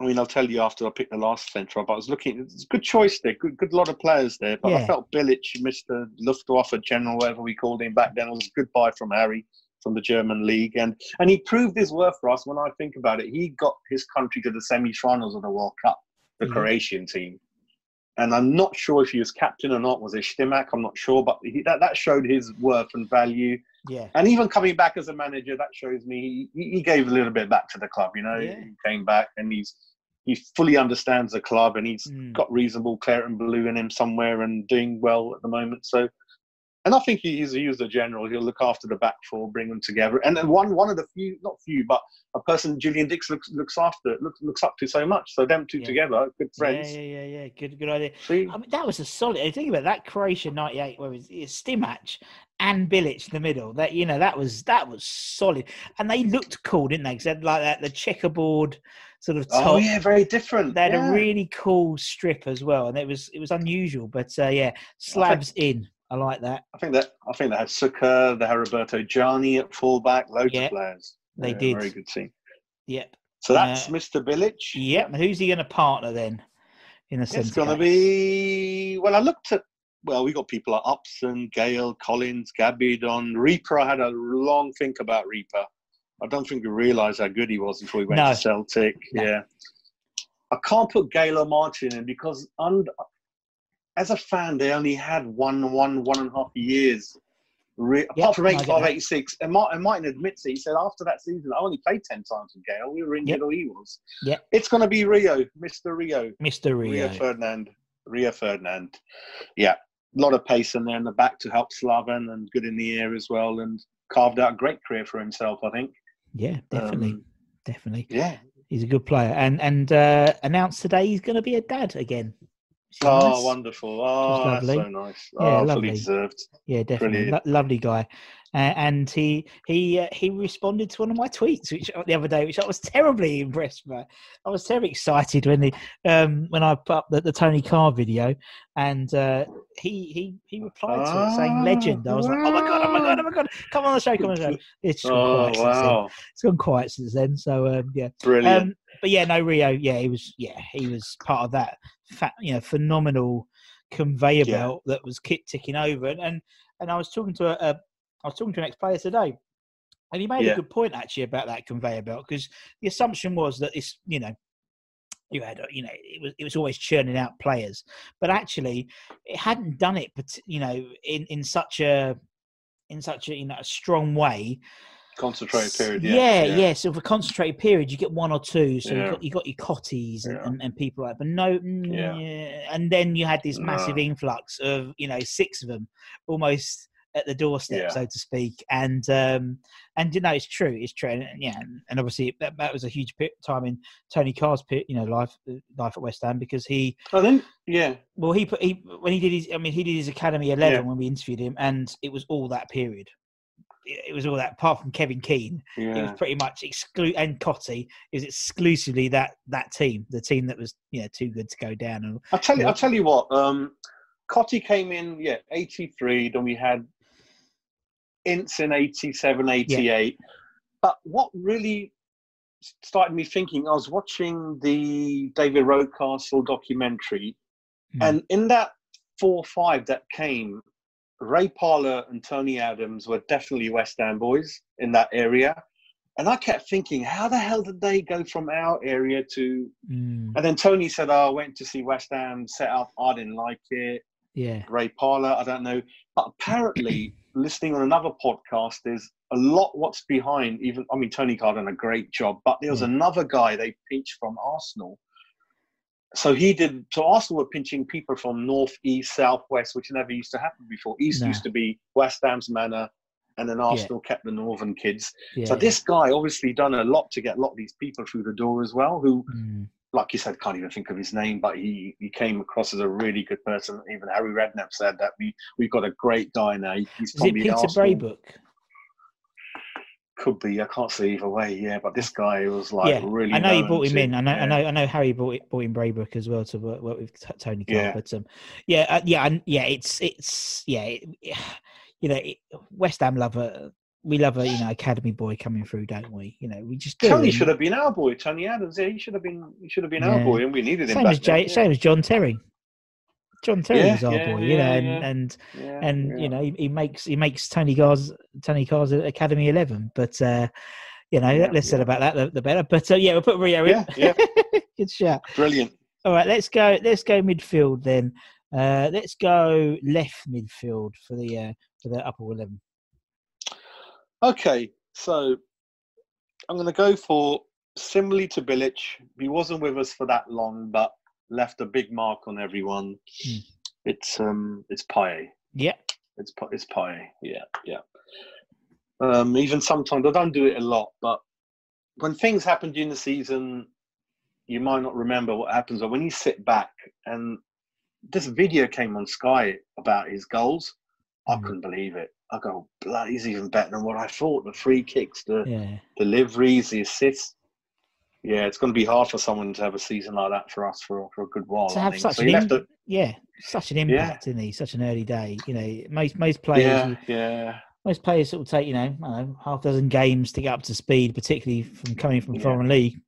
I mean, I'll tell you after I picked the last centre up. I was looking, it's a good choice there, good, good lot of players there. But Yeah. I felt Bilic, Mr. Luftwaffe General, whatever we called him back then, it was a good buy from Harry from the German league. And, and he proved his worth for us when I think about it. He got his country to the semi finals of the World Cup, the Mhm. Croatian team. And I'm not sure if he was captain or not. Was it Stimac? I'm not sure. But he, that, that showed his worth and value. Yeah. And even coming back as a manager, that shows me he, he gave a little bit back to the club. You know, Yeah. he came back and he's he fully understands the club and he's Mm. got reasonable claret and blue in him somewhere and doing well at the moment. So, and I think he, he's a user general. He'll look after the back four, bring them together. And then one one of the few, not few, but a person Julian Dicks looks looks after, looks looks up to so much. So them two Yeah. together, good friends. Yeah, yeah, yeah, yeah. Good, good idea. See, I mean, that was a solid. Think about that Croatia '98, where it was it's Stimac and Bilic in the middle. That you know, that was that was solid, and they looked cool, didn't they? Because they had like that the checkerboard sort of top. oh yeah, very different. They had yeah. a really cool strip as well, and it was it was unusual. But uh, yeah, slabs in. I like that. I think that I think they had Suker, they had Robert Jarni at fullback, loads Yeah, of players. they Yeah, did. Very good team. Yep. So that's Uh, Mr. Bilic. Yep. Who's he going to partner then? In the It's centre going to be well. I looked at well, we got people like Upson, Gale, Collins, Gabbidon, Reaper. I had a long think about Reaper. I don't think we realised how good he was before he went No. to Celtic. No. Yeah, I can't put Gale or Martin in because under, as a fan, they only had one, one, one and a half years. Re- Yeah, apart from I get 85, 86. And Martin, Martin admits it. He said after that season, I only played 10 times with Gale. We were injured Yep. or he was. Yep. It's going to be Rio, Mr. Rio. Mr. Rio Rio. Ferdinand. Rio Ferdinand. Yeah. A lot of pace in there in the back to help Slaven and good in the air as well and carved out a great career for himself, I think. Yeah, definitely, Um, definitely. Yeah. He's a good player, and and uh, announced today he's going to be a dad again. Oh, nice. wonderful. Oh, that's so nice. Yeah, oh, lovely. fully deserved. Yeah, definitely, Lo- lovely guy. Uh, and he he uh, he responded to one of my tweets, which the other day, which I was terribly impressed by. I was terribly excited when the um when I put up the, the Tony Carr video, and uh, he he he replied to it saying Ah, "legend." I was like, "Oh my god! Oh my god! Oh my god! Come on the show! Come on the show!" It's gone Oh, quiet since then. It's gone quiet since then. So um, yeah, Brilliant. um, but yeah, no Rio. Yeah, he was. Yeah, he was part of that. Fat, you know, phenomenal conveyor Yeah. belt that was kit ticking over. And and, and I was talking to a, a I was talking to an ex player today, and he made Yeah. a good point actually about that conveyor belt because the assumption was that it's you know. You had, you know, it was it was always churning out players, but actually, it hadn't done it, but you know, in in such a in such a you know a strong way Concentrated period. yeah, Yeah. yeah, So for concentrated period, you get one or two. So Yeah. you got you got your Cottees and, Yeah. and, and people like, but no, mm, Yeah. and then you had this massive No. influx of you know six of them, almost at the doorstep, so to speak. And um, and you know it's true, it's true, and, yeah, and, obviously that, that was a huge time in Tony Carr's pit, you know life life at West Ham because he I think, yeah. well he put he when he did his I mean he did his academy eleven when we interviewed him, and it was all that period. It was all that. Apart from Kevin Keen, it was pretty much exclude and Cottee is exclusively that that team, the team that was you know too good to go down. And I'll tell you. Yeah. I'll tell you what. Um, Cottee came in, yeah, eighty three. Then we had Ince in 87, 88. But what really started me thinking, I was watching the David Rocastle documentary, Mm. and in that four or five that came, Ray Parlour and Tony Adams were definitely West Ham boys in that area. And I kept thinking, how the hell did they go from our area to Mm, and then Tony said, oh, I went to see West Ham set up. I didn't like it. yeah, Ray Parlour, I don't know. But apparently, listening on another podcast, there's a lot what's behind. Even, I mean, Tony Carr done a great job, but there was Yeah. another guy they pinched from Arsenal. So he did. So Arsenal were pinching people from north, east, south, west, which never used to happen before. East used to be West Ham's manor, and then Arsenal kept the northern kids. yeah. So this guy obviously done a lot to get a lot of these people through the door as well, who Mm, like you said, can't even think of his name, but he, he came across as a really good person. Even Harry Redknapp said that we we've got a great guy now. He's is it probably Peter Arsenal- Brabrook? Could be. I can't say either way. Yeah, but this guy was like yeah, really. I know you brought him to- in. I know, I know, I know. Harry brought it, brought in Brabrook as well to work, work with T- Tony Carr. Yeah. But um, yeah, uh, yeah, and yeah. It's it's yeah, it, you know, it, West Ham love a we love a you know academy boy coming through, don't we? You know, we just do. Tony should have been our boy. Tony Adams. Yeah, he should have been. He should have been our boy, and we needed him. Same as Jay, same as John Terry. John Terry Yeah, was our yeah, boy, you know, yeah, and yeah. and yeah, and yeah. you know he, he makes he makes Tony Carr's Tony Carr's Academy Eleven, but uh, you know Yeah, less said about that the, the better. But uh, yeah, we'll put Rio in. Yeah, yeah. Good shout. brilliant. All right, let's go. Let's go midfield then. Uh, let's go left midfield for the uh, for the upper eleven. Okay, so I'm going to go for similarly to Bilic. He wasn't with us for that long, but left a big mark on everyone. Hmm. It's um, it's pie. Yeah, It's it's Payet. Yeah, yeah. Um, even sometimes I don't do it a lot, but when things happen during the season, you might not remember what happens. Or when you sit back and this video came on Sky about his goals, I Mhm. couldn't believe it. I go, blood, he's even better than what I thought. The free kicks, the yeah, deliveries, the assists. Yeah, it's going to be hard for someone to have a season like that for us for, for a good while. to I have think. such so an im- it. yeah, such an Yeah. impact, isn't he? Such an early day. You know, most most players Yeah, yeah, most players sort of take you know, I don't know half a dozen games to get up to speed, particularly from coming from Yeah. foreign league.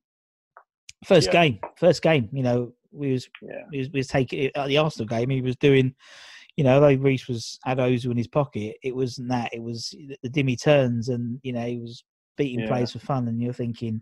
First Yeah. game, first game. You know, we was yeah. we was, we was taking at the Arsenal game. He was doing, you know, although Reese was had Özil in his pocket, it wasn't that. It was the, the dimmy turns, and you know, he was beating Yeah. players for fun. And you're thinking,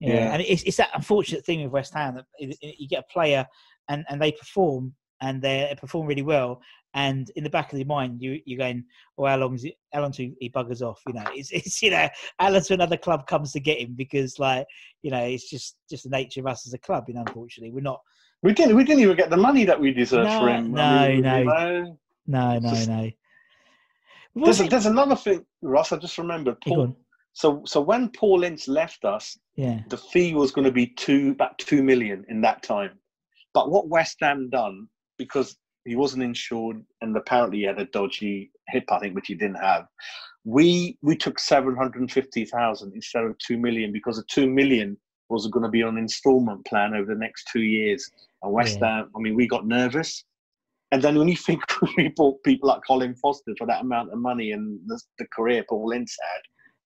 yeah, Yeah. and it's it's that unfortunate thing with West Ham that you get a player and and they perform and they perform really well. And in the back of your mind, you you're going, "Well, how long is it? How long till he buggers off?" You know, it's it's you know, how long till another club comes to get him because, like, you know, it's just just the nature of us as a club. You know, unfortunately, we're not. We didn't. We didn't even get the money that we deserved No, for him. no, I mean, no. you know, No, no, Just- no. There's, a, there's another thing, Ross. I just remembered. Paul. So, so when Paul Ince left us, Yeah, the fee was going to be two, about two million in that time. But what West Ham done because he wasn't insured and apparently he had a dodgy hip, I think, which he didn't have. We we took seven hundred and fifty thousand instead of two million because the two million was going to be on an instalment plan over the next two years. And West Yeah. Ham, I mean, we got nervous. And then when you think we bought people like Colin Foster for that amount of money and the, the career Paul Ince had,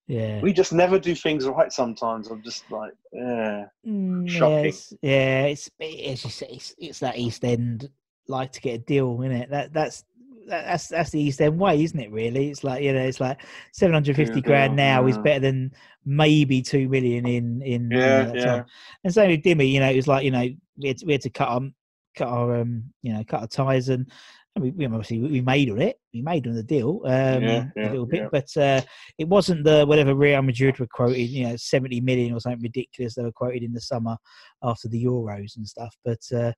yeah. we just never do things right sometimes. I'm just like, yeah. Mm, yeah, Shocking. it's, yeah, it's it's, just, it's it's that East End like to get a deal, isn't it? That that's that, that's that's the East End way, isn't it? Really, it's like you know, it's like seven hundred fifty Yeah, grand now is better than maybe two million in in know, Yeah, that yeah. time. And so with Dimmy, you know, it was like you know we had to, we had to cut on cut our um you know cut our ties and. I mean, we obviously we made on it. We made on the deal um, Yeah, a little bit, yeah. but uh, it wasn't the whatever Real Madrid were quoted. You know, seventy million or something ridiculous. They were quoted in the summer after the Euros and stuff. But uh,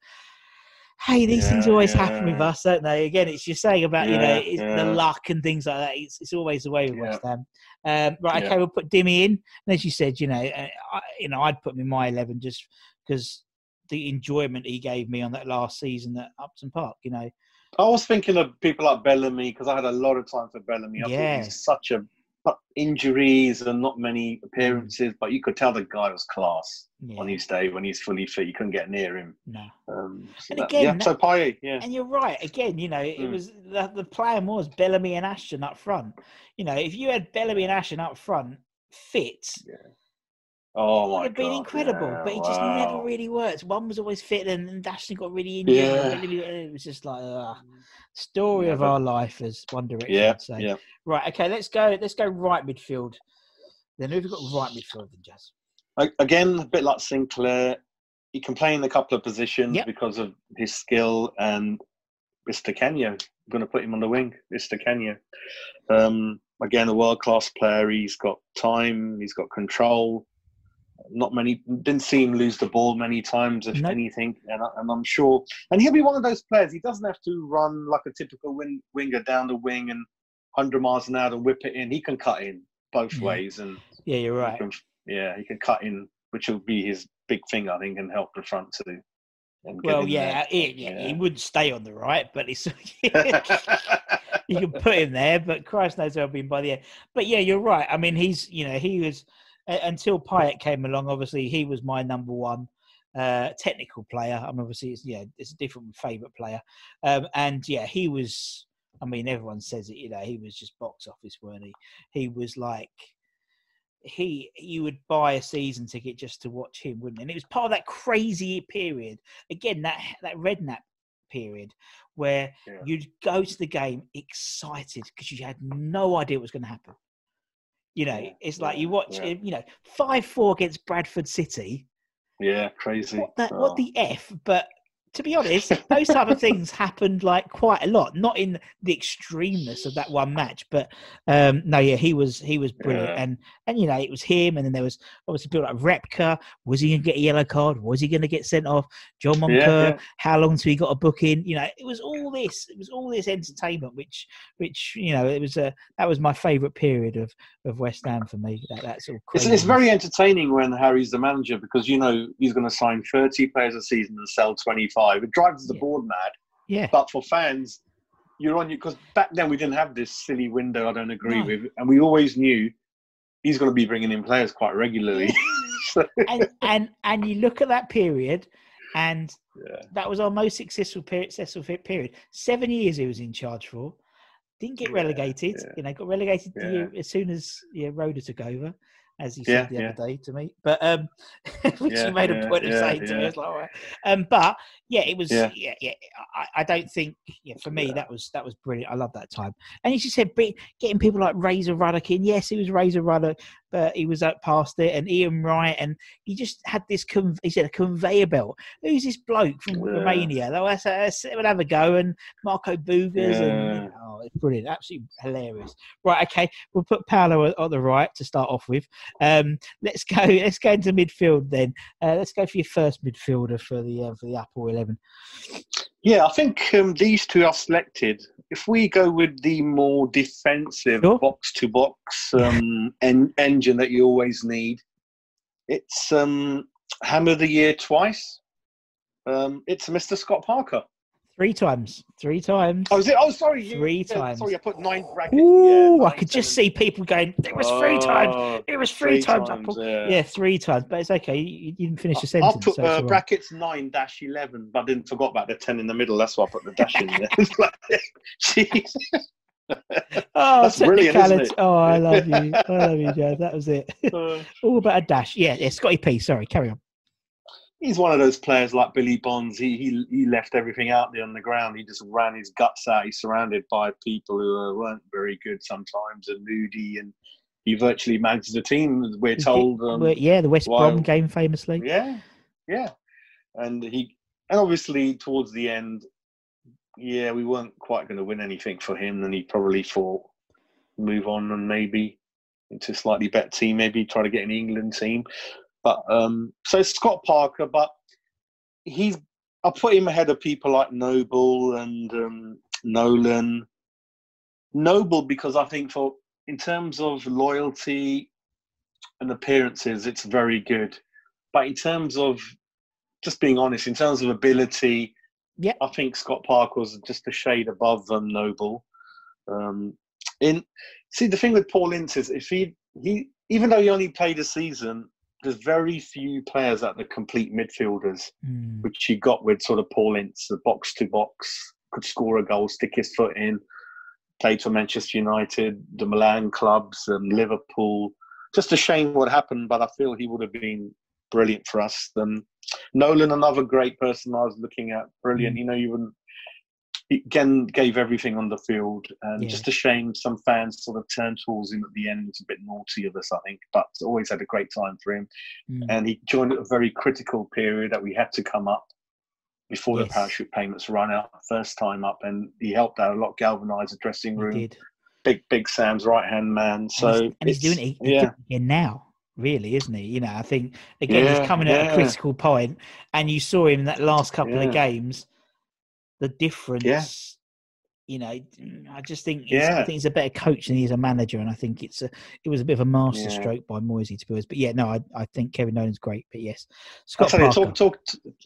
hey, these things Yeah, always happen with us, don't they? Again, it's you're saying about you know it's yeah. the luck and things like that. It's, it's always the way with Yeah. West Ham. Um, right, okay, Yeah. we'll put Dimmy in, and as you said, you know, uh, I, you know, I'd put him in my eleven just because the enjoyment he gave me on that last season at Upton Park. You know, I was thinking of people like Bellamy because I had a lot of time for Bellamy. I Yeah. he's such a but injuries and not many appearances. But you could tell the guy was class Yeah. on his day when he's fully fit. You couldn't get near him. No. Um, so And that- again, yeah, that- so Payet, yeah, And you're right. Again, you know, it Mm. was the, the plan was Bellamy and Ashton up front. You know, if you had Bellamy and Ashton up front fit, oh it my would have been God, incredible. yeah, but it just never really worked. One was always fit, and, and Ashton got really injured. and Yeah. Bellamy- it was just like uh, story of our life as One Direction Yeah, say. yeah. Right. Okay. Let's go. Let's go right midfield. Then who've got right midfield then, Jazz? Again, a bit like Sinclair, he can play in a couple of positions Yep. because of his skill and Mr. Di Canio. I'm going to put him on the wing, Mr. Di Canio. Um, again, a world class player. He's got time, he's got control. Not many, didn't see him lose the ball many times, if Nope. anything. And, I- and I'm sure, and he'll be one of those players. He doesn't have to run like a typical wing, winger down the wing and 100 miles an hour and whip it in. He can cut in both Yeah. ways. And Yeah, you're he right. can- yeah, he can cut in, which will be his big thing, I think, and help the front too. Well, yeah, there. he, yeah, he wouldn't stay on the right, but it's you can put him there, but Christ knows where I've been by the end. But yeah, you're right. I mean, he's you know he was until Payet came along. Obviously, he was my number one uh, technical player. I'm obviously it's, yeah, it's a different favourite player, um, and yeah, he was. I mean, everyone says it. You know, he was just box office, weren't he? He was like he you would buy a season ticket just to watch him, wouldn't? you? And it was part of that crazy period. Again, that that redknapp period where Yeah. you'd go to the game excited because you had no idea what was going to happen. You know, it's like you watch, yeah. you know, five four against Bradford City. yeah, crazy. What the, Oh. what the f? But to be honest, those type of things happened like quite a lot. Not in the extremeness of that one match, but um, no, yeah, he was he was brilliant, Yeah. and and you know it was him, and then there was obviously people like Repka. Was he going to get a yellow card? Was he going to get sent off? John Moncur. Yeah, yeah. How he got a book in? You know, it was all this. It was all this entertainment, which which you know it was a that was my favourite period of of West Ham for me. That that sort of It's, it's very entertaining when Harry's the manager because you know he's going to sign 30 players a season and sell 25. It drives the Yeah. board mad. yeah. But for fans, you're on you because back then we didn't have this silly window. I don't agree No. with, and we always knew he's going to be bringing in players quite regularly. so, and and and you look at that period, and yeah, that was our most successful period. Successful period. Seven years he was in charge for. Didn't get relegated. yeah. You know, got relegated Yeah. year, as soon as yeah, Roeder took over, as he Yeah, said the yeah. other day to me. But um, which Yeah, he made a point of saying to me. I yeah. was like, all right. Um, but yeah, it was yeah, Yeah. I, I don't think yeah for me that was that was brilliant. I love that time. And as you said, be- getting people like Razor Ruddock in. Yes, he was Razor Ruddock, but he was up past it, and Ian Wright, and he just had this. Con- he said a conveyor belt. Who's this bloke from Yeah. Romania? Though let's, let's we'll have a go. And Marco Boogers, and Yeah. know, oh, it's brilliant, absolutely hilarious. Right, okay, we'll put Paolo on the right to start off with. Um, let's go. Let's go into midfield then. Uh, let's go for your first midfielder for the uh, for the Apple Eleven. Yeah. I think um, these two are selected. If we go with the more defensive Sure. box to box um, en- engine that you always need, it's um, Hammer of the Year twice. Um, it's Mr. Scott Parker. Three times. Three times. Oh, is it? Oh, sorry. Three yeah, times. Sorry, I put nine brackets. Ooh, yeah, I nine, could just see people going. It was three times. Oh, It was three, three times. times, Apple. yeah. Yeah. three times. But it's okay. You, you didn't finish the I'll sentence. put so uh, all right. brackets nine dash eleven, but I didn't forgot about the ten in the middle. That's why I put the dash in there. It's like, Jeez. Oh, That's brilliant, isn't it? Oh, I love you. I love you, Jazz. That was it. Uh, All about a dash. Yeah, yeah. Scotty P. Sorry, carry on. He's one of those players like Billy Bonds. He, he he left everything out there on the ground. He just ran his guts out. He's surrounded by people who weren't very good sometimes and moody, and he virtually managed the team. We're told. Um, yeah, the West while- Brom game famously. Yeah, yeah, and he and obviously towards the end, yeah, we weren't quite going to win anything for him, and he probably thought move on and maybe into a slightly better team, maybe try to get an England team. But um, so Scott Parker, but he's I put him ahead of people like Noble and um, Nolan. Noble because I think for in terms of loyalty and appearances, it's very good. But in terms of just being honest, in terms of ability, Yeah. I think Scott Parker was just a shade above um, Noble. Um, in See, the thing with Paul Ince is if he he even though he only played a season, there's very few players that are complete midfielders, Mm. which he got with sort of Paul Ince, the box to box, could score a goal, stick his foot in, played for Manchester United, the Milan clubs, and Liverpool. Just a shame what happened, but I feel he would have been brilliant for us. Um, Nolan, another great person I was looking at, brilliant. Mm. You know, you wouldn't. He again gave everything on the field, and Yeah. just a shame some fans sort of turned towards him at the end. It's a bit naughty of us, I think, but always had a great time for him. Mm. And he joined at a very critical period that we had to come up before Yes. the parachute payments run out first time up, and he helped out a lot, galvanised the dressing He room. did. Big, big Sam's right hand man. So and he's, and he's doing it. He's yeah, doing now, really, isn't he? You know, I think again Yeah, he's coming at a critical point, and you saw him in that last couple Yeah. of games. The difference, you know, mm, I just think he's, I Yeah. think he's a better coach than he is a manager, and I think it's a it was a bit of a master Yeah. stroke by Moisey to be honest. But yeah, no, I, I think Kevin Nolan's great, but yes, Scott you, talk, talk,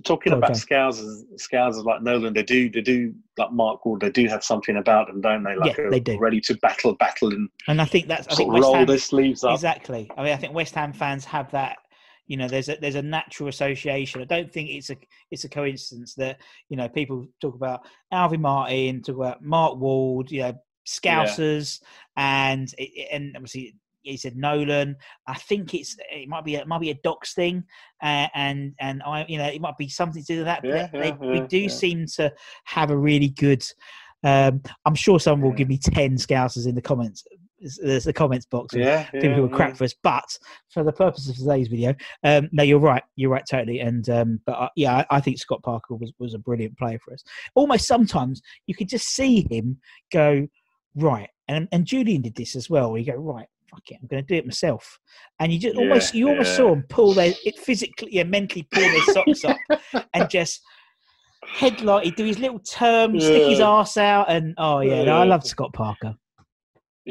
talking on, about scousers, scousers like Nolan, they do, they do, like Mark Ward, they do have something about them, don't they? Like Yeah, they do. ready to battle, battle, and and I think that's I think roll Ham, their sleeves up. Exactly. I mean, I think West Ham fans have that. You know, there's a there's a natural association. I don't think it's a it's a coincidence that you know people talk about Alvin Martin, talk about Mark Ward, you know, Scousers, and it- and obviously he said Nolan. I think it's it might be a, it might be a Docs thing, uh, and and I you know it might be something to do with that. but Yeah, they- yeah, we yeah, do yeah. seem to have a really good. Um, I'm sure someone will give me ten Scousers in the comments. There's the comments box. Yeah, people yeah, who are yeah. for us. But for the purpose of today's video, um, no, you're right. You're right, totally. And um, but uh, yeah, I, I think Scott Parker was was a brilliant player for us. Almost sometimes you could just see him go right, and and Julian did this as well. Where you go right. Fuck it, I'm going to do it myself, and you just Yeah, almost you almost saw him pull their it physically and mentally pull their socks up and just headlight. He'd do his little term, stick his ass out, and oh yeah, no, I loved Scott Parker.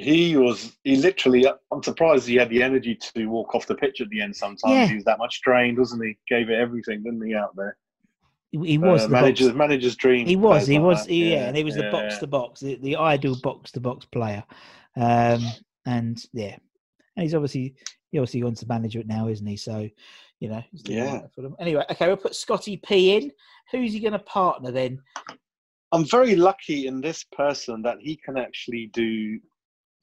He was, he literally, I'm surprised he had the energy to walk off the pitch at the end sometimes. Yeah. He was that much drained, wasn't he? Gave it everything, didn't he, out there? He, was Uh, the box- manager's, manager's dream. He was, he like was, that. yeah, and he was the box to box, the, the ideal box to box player. Um, and yeah, and he's obviously he obviously wants to manager it now, isn't he? So, you know, Yeah. for them. Anyway, okay, we'll put Scotty P in. Who's he going to partner then? I'm very lucky in this person that he can actually do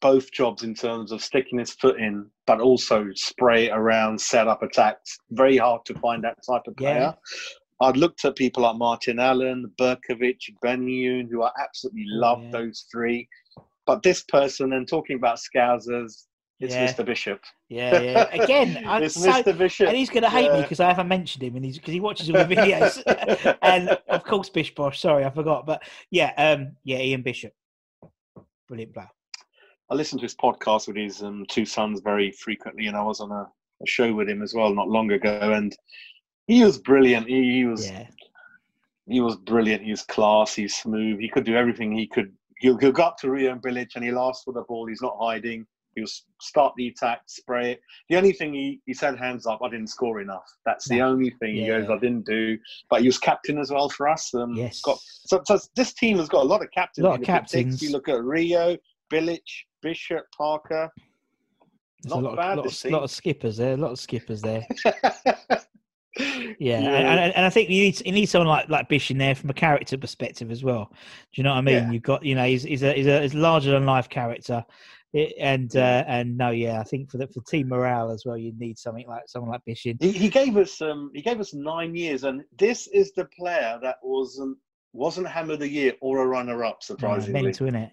both jobs in terms of sticking his foot in, but also spray around, set up attacks. Very hard to find that type of Yeah. player. I'd looked at people like Martin Allen, Berkovic, Benayoun, who I absolutely love yeah. those three. But this person, and talking about Scousers, it's Yeah. Mr. Bishop. Yeah, yeah. Again, it's so, Mr. Bishop. and he's going to hate me because I haven't mentioned him, and he's because he watches all the videos. and of course, Bish Bosh. Sorry, I forgot, but yeah, um, yeah, Ian Bishop, brilliant player. I listen to his podcast with his um, two sons very frequently, and I was on a, a show with him as well not long ago, and he was brilliant. He, he was Yeah, he was brilliant. He was class. He's smooth. He could do everything. He could. He'll, he'll go up to Rio and Bilic and he'll ask for the ball. He's not hiding. He'll start the attack, spray it. The only thing he, he said, hands up, I didn't score enough. That's the only thing he goes, I didn't do. But he was captain as well for us. Um, yes. Got, so, so this team has got a lot of captains. Lot of You look at captains. You look at Rio, Bilic, Bishop, Parker. There's not a lot, bad, of, lot, of, lot of skippers there. A lot of skippers there. Yeah, Yeah. And, and, and I think you need you need someone like like Bish in there from a character perspective as well. Do you know what I mean? Yeah. You've got you know he's he's a he's a, he's larger than life character, It, and uh, and no, yeah, I think for the for team morale as well, you need something like someone like Bish in. He, he gave us um he gave us nine years, and this is the player that wasn't wasn't Hammer of the Year or a runner up, surprisingly. mental, innit?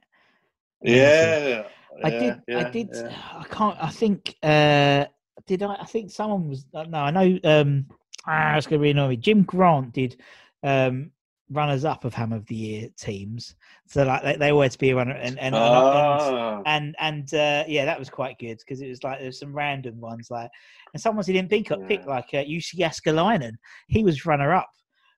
Yeah, I yeah, did. I did. yeah. I can't. I think. uh Did I? I think someone was. uh, No, I know. um ah, It's going to be annoying. Jim Grant did um runners up of Ham of the Year teams. So like they, they always to be a runner and and, and, and and uh, yeah, that was quite good because it was like there's some random ones like, and someone he didn't pick up pick like uh, Jussi Jääskeläinen. He was runner up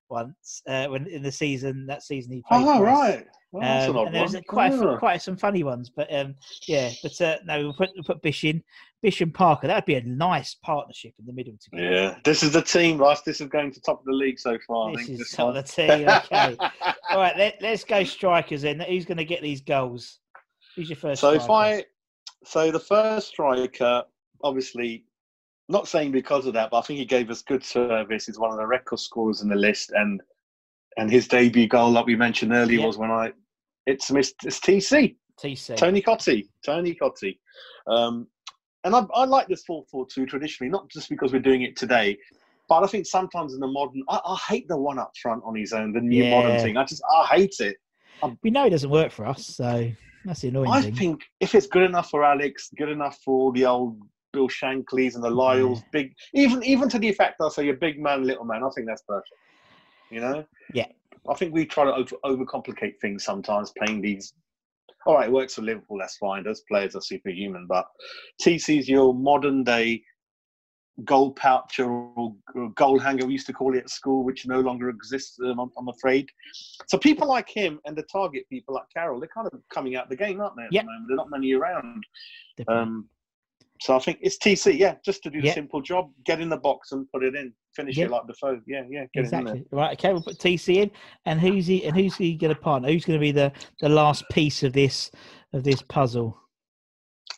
once uh, when in the season that season he played. oh us. right. Well, Um, and there was quite a, quite some funny ones, but um, yeah, but uh, no, we'll put we'll put Bish in, Bish and Parker. That would be a nice partnership in the middle together. Yeah, this is the team, Russ. This is going to top of the league so far. I This think, is this top of the team. Okay, all right, let, let's go strikers then. Who's going to get these goals? Who's your first? So if? I So the first striker, obviously, not saying because of that, but I think he gave us good service. He's one of the record scorers in the list, and and his debut goal, like we mentioned earlier, Yeah. was when I it's missed. It's TC TC. Tony Cottee. Tony Cottee. Um, and I, I like this 4 4 2 traditionally, not just because we're doing it today, but I think sometimes in the modern, I, I hate the one up front on his own, the new modern thing. I just, I hate it. We know it doesn't work for us, so that's the annoying I thing. think if it's good enough for Alex, good enough for the old Bill Shanklys and the Lyalls, big, even even to the effect I say a big man, little man, I think that's perfect. You know? Yeah. I think we try to over, overcomplicate things sometimes, playing these. All right, it works for Liverpool, that's fine. Those players are superhuman, but TC's your modern day goal poucher or or goal hanger, we used to call it at school, which no longer exists, um, I'm, I'm afraid. So people like him and the target people like Carroll, they're kind of coming out the game, aren't they? At Yep. the moment? They're not many around. Um, so I think it's TC, yeah, just to do the simple job, get in the box and put it in, finish it like the foe. Yeah, yeah, get it in exactly. Right. Okay. We'll put TC in, and who's he? And who's he going to partner? Who's going to be the the last piece of this of this puzzle?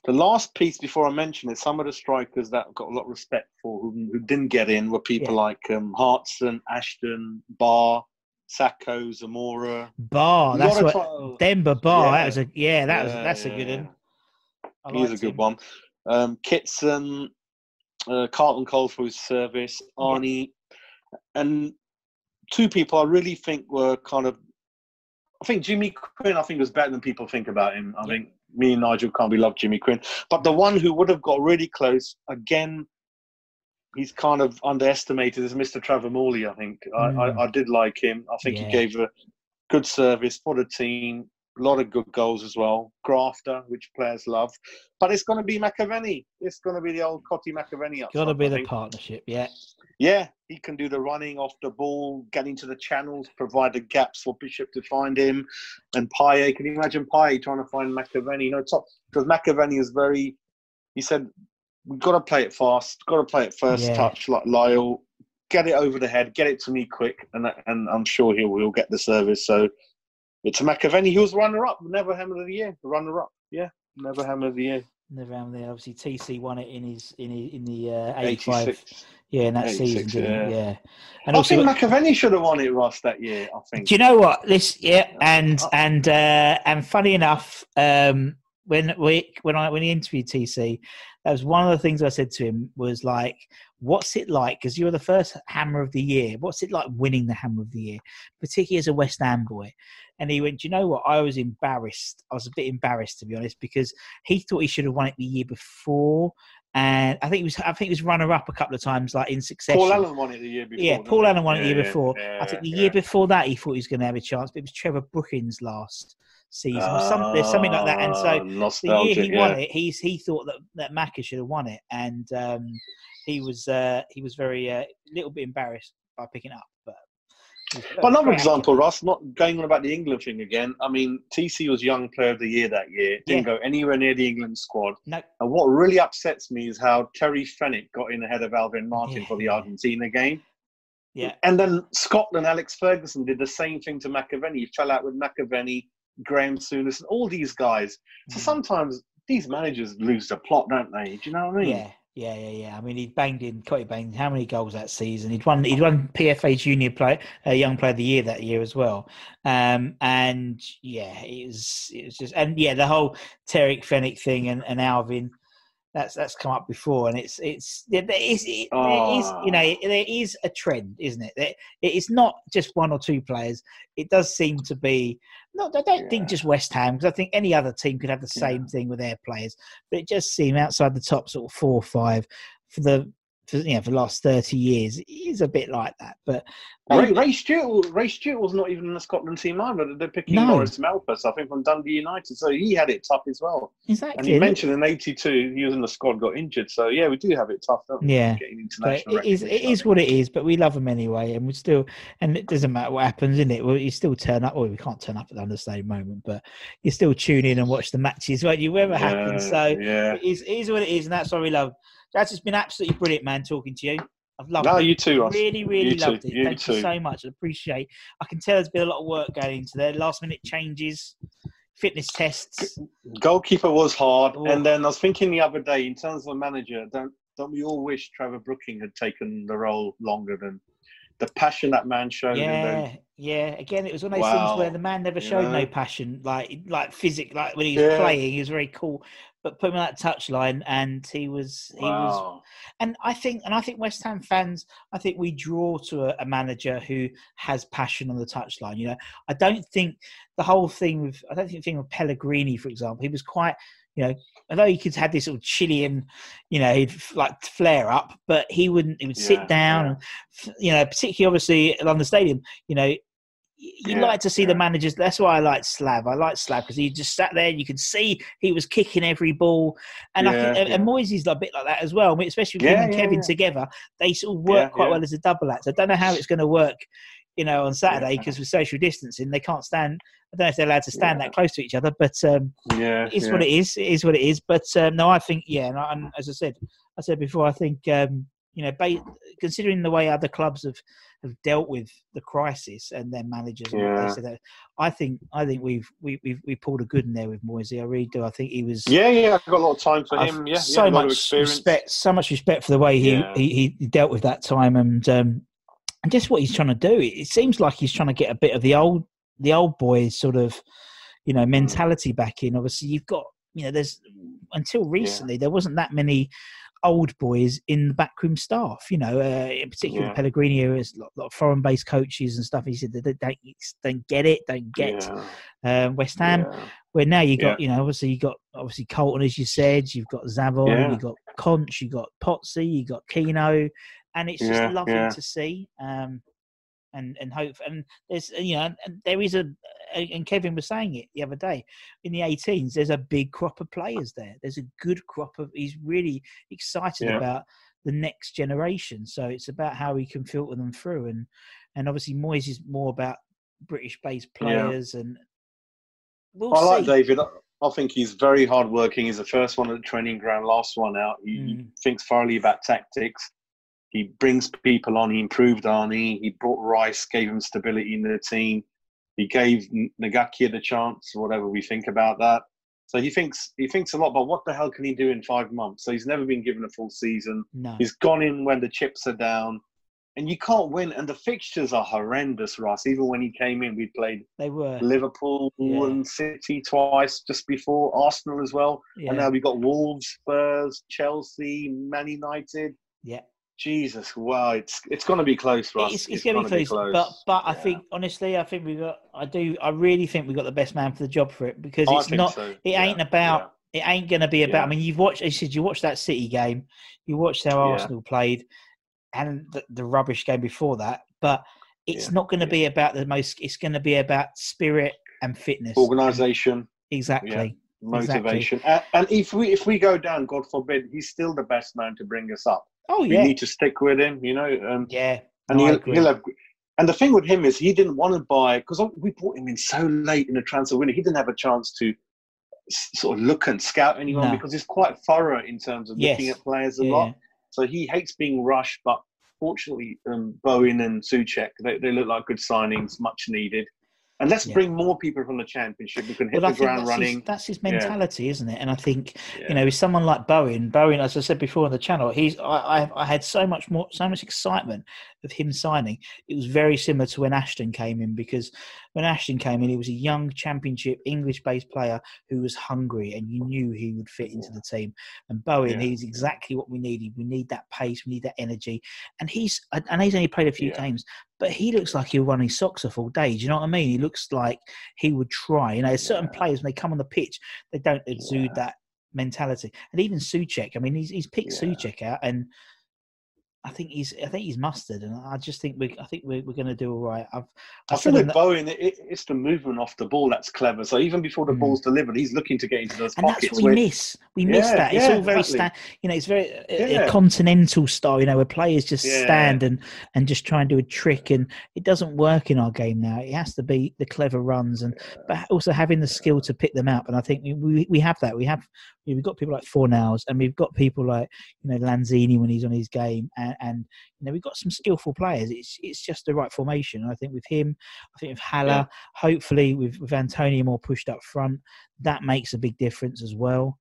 The last piece before I mention it, some of the strikers that I've got a lot of respect for who, who didn't get in were people Yeah. like um, Hartson, Ashton, Barr, Sacco, Zamora. Bar. You That's what Denver Bar. Yeah. That was a yeah. That was Yeah, that's a good one. He's a good one. Um, Kitson, uh, Carlton Cole for his service, Arnie, and two people I really think were kind of. I think Jimmy Quinn. I think was better than people think about him. I Yeah. think me and Nigel can't be loved Jimmy Quinn, but the one who would have got really close again. He's kind of underestimated is Mr. Trevor Morley. I think I, Mm. I, I did like him. I think Yeah. he gave a good service for the team. A lot of good goals as well. Grafter, which players love. But it's going to be McAvennie. It's going to be the old Cottee McAvennie Got to be the partnership. Yeah. Yeah, he can do the running off the ball, get into the channels, provide the gaps for Bishop to find him. And Payet, can you imagine Payet trying to find McAvennie? You know, top because McAvennie is very. He said, "We've got to play it fast. Got to play it first Yeah. touch like Lyall. Get it over the head. Get it to me quick, and and I'm sure he'll he'll get the service." So it's McAvennie. He was runner up, never hammer of the year. Runner up, yeah, never hammer of the year. Never there. Obviously, TC won it in his in his, in the uh, 85. 86. Yeah, in that season, didn't yeah. Yeah. And I also, think McAvennie should have won it, Ross, that year. I think. Do you know what? This yeah, and Oh. and uh, and funny enough, um, when we when I when he interviewed TC, that was one of the things I said to him was like, "What's it like?" Because you're the first Hammer of the Year. What's it like winning the Hammer of the Year, particularly as a West Ham boy? And he went, "Do you know what? I was embarrassed. I was a bit embarrassed to be honest because he thought he should have won it the year before." And I think he was, I think he was runner up a couple of times, like in succession. Paul Allen won it the year before. Yeah, Paul? Allen won it the year before. yeah, I think the yeah. year before that he thought he was going to have a chance, but it was Trevor Brooking's last season. or some, there's something like that. And Ah, so the year he won yeah. it, he's he thought that that Macca should have won it, and um, he was uh, he was very a uh, little bit embarrassed by picking it up. But, he was But another example, Ross, not going on about the England thing again. I mean, TC was Young Player of the Year that year. Didn't Yeah. go anywhere near the England squad. No, And what really upsets me is how Terry Fenwick got in ahead of Alvin Martin Yeah, for the. Argentina game. yeah, And then Scotland, Alex Ferguson did the same thing to McAvennie. He fell out with McAvennie, Graham Souness, and all these guys. So Mm. sometimes these managers lose the plot, don't they? Do you know what I mean? yeah. Yeah, yeah, yeah. I mean, he banged in, Cottee banged how many goals that season? He'd won, he'd won PFA Junior Play, uh, Young Player of the Year that year as well. Um, and yeah, it was, it was just, and yeah, the whole Terry Fenwick thing and, and Alvin, that's that's come up before, and it's it's there is it, there is you know Ah. there is a trend, isn't it? That it is not just one or two players. It does seem to be. Not, I don't Yeah. think just West Ham because I think any other team could have the same thing with their players, but it just seemed outside the top sort of four or five for the for, you know for the last thirty years. It is a bit like that, but Ray, Ray Stewart, Ray Stewart was not even in the Scotland team either. They're picking No. Maurice Malpas, I think, from Dundee United. So he had it tough as well. exactly. And you mentioned in '82 he was in the squad, got injured. So yeah, we do have it tough, don't we? Yeah. Getting But international it is it is what it is. But we love them anyway, and we still and it doesn't matter what happens in it. Well, you still turn up. Well, we can't turn up at the understated moment, but you still tune in and watch the matches, won't you? Whatever think. happens. Yeah, So yeah. it is, it is what it is, and that's what we love. That's just been absolutely brilliant, man. Talking to you, I've loved No, it. you too, Ross. Really, really You too, loved it. you Thank you so much. I appreciate. I can tell there's been a lot of work going into there. Last minute changes, fitness tests. Goalkeeper was hard, Oh. and then I was thinking the other day, in terms of manager, don't don't we all wish Trevor Brooking had taken the role longer than the passion that man showed? Yeah, those- yeah. Again, it was one of those things where the man never showed know? no passion, like like physic, like when he was Yeah. playing, he was very cool. But put him on that touchline, and he was he was Wow. and I think, and I think West Ham fans, I think we draw to a, a manager who has passion on the touchline. You know, I don't think the whole thing with, I don't think the thing with Pellegrini, for example, he was quite, you know, although he could have this sort of Chilean, you know, he'd like flare up, but he wouldn't. He would Yeah, sit down, yeah. and you know, particularly obviously at the Stadium, you know. You Yeah, like to see the managers. That's why I like Slav. I like Slav because he just sat there. and You could see he was kicking every ball, and I think and, and yeah. Moyes is a bit like that as well. I mean, especially with Yeah, him and yeah, Kevin yeah. together, they sort of work Yeah, quite yeah. well as a double act. I don't know how it's going to work, you know, on Saturday Yeah. because with social distancing, they can't stand. I don't know if they're allowed to stand Yeah. that close to each other, but um, Yeah, it is yeah. what it is. It is what it is. But um, no, I think yeah, and, I, and as I said, I said before, I think um, you know, ba- considering the way other clubs have, have dealt with the crisis and their managers, and they Yeah. said, that, I think I think we've we, we've we pulled a good in there with Moisey. I really do. I think he was Yeah, yeah, I've got a lot of time for I've him. Yeah, so yeah, a lot of much respect, so much respect for the way he, Yeah. he he dealt with that time, and um, and just what he's trying to do. It, it seems like he's trying to get a bit of the old the old boys sort of you know mentality back in. Obviously, you've got you know there's until recently there wasn't that many old boys in the backroom staff. You know, uh, in particular Yeah. Pellegrini, who has a lot, lot of foreign based coaches and stuff. He said they don't, don't get it, don't get Yeah, um, West Ham yeah. where now you got you know obviously you got obviously Colton as you said you've got Zavon Yeah. you got Conch you've got Potsy you've got Keno and it's just lovely to see um and and hope and there's you know and there is a and Kevin was saying it the other day in the 18s there's a big crop of players there there's a good crop of he's really excited Yeah. about the next generation so it's about how he can filter them through and and obviously Moyes is more about British based Yeah. players and we'll I like see. David. I think he's very hardworking. He's the first one at the training ground, last one out. He, he Mm. thinks thoroughly about tactics. He brings people on. He improved Arnie. He brought Rice, gave him stability in the team. He gave Ngakia the chance, whatever we think about that. So he thinks he thinks a lot about what the hell can he do in five months. So he's never been given a full season. No. He's gone in when the chips are down, and you can't win. And the fixtures are horrendous, Ross. Even when he came in, we played They were. Liverpool Yeah. and City twice just before Arsenal as well. Yeah. And now we've got Wolves, Spurs, Chelsea, Man United. yeah. Jesus, wow, it's it's going to be close, Russ. It's, it's, going to be close, but but I think honestly, I think we've got. I do. I really think we've got the best man for the job for it because it's not. so, It yeah, ain't about. It ain't going to be about. I mean, you've watched. I said you watched that City game. You watched how Yeah. Arsenal played, and the, the rubbish game before that. But it's Yeah, not going to yeah. be about the most. It's going to be about spirit and fitness. yeah. Organisation, Exactly. motivation, and, and if we if we go down, God forbid, he's still the best man to bring us up. Oh We need to stick with him, you know. Um, yeah. and No, he'll, he'll have. And the thing with him is he didn't want to buy because we brought him in so late in the transfer window. He didn't have a chance to sort of look and scout anyone No. because he's quite thorough in terms of looking at players a Yeah. lot. So he hates being rushed. But fortunately, um, Bowen and Souček they, they look like good signings, much needed. And let's Yeah. bring more people from the championship who can hit Well, the ground that's running. His, that's his Yeah. mentality, isn't it? And I think Yeah. you know, with someone like Bowen, Bowen, as I said before on the channel, he's I, I, I had so much more, so much excitement of him signing. It was very similar to when Ashton came in because when Ashton came in, he was a young Championship English-based player who was hungry, and you knew he would fit into the team. And Bowen, Yeah. he's exactly what we needed. We need that pace, we need that energy, and he's and he's only played a few Yeah. games, but he looks like he'll run his socks off all day. Do you know what I mean? He looks like he would try. You know, there's certain players when they come on the pitch, they don't exude Yeah. that mentality. And even Souček, I mean, he's he's picked Yeah. Souček out, and I think he's I think he's mustard, and I just think we I think we're, we're going to do all right. I've I think on with the- Bowen, it, it's the movement off the ball that's clever. So even before the Mm. ball's delivered, he's looking to get into those and pockets. that's what we where- miss. We miss Yeah, that. It's yeah, all very exactly. sta- you know, it's very uh, a, a continental style. You know, where players just Yeah. stand and and just try and do a trick, and it doesn't work in our game now. It has to be the clever runs, and but also having the skill to pick them up. And I think we we, we have that. We have You know, we've got people like Fornals, and we've got people like you know Lanzini when he's on his game, and, and you know we've got some skillful players. It's it's just the right formation. And I think with him, I think with Haller, Yeah. hopefully with with Antonio more pushed up front, that makes a big difference as well.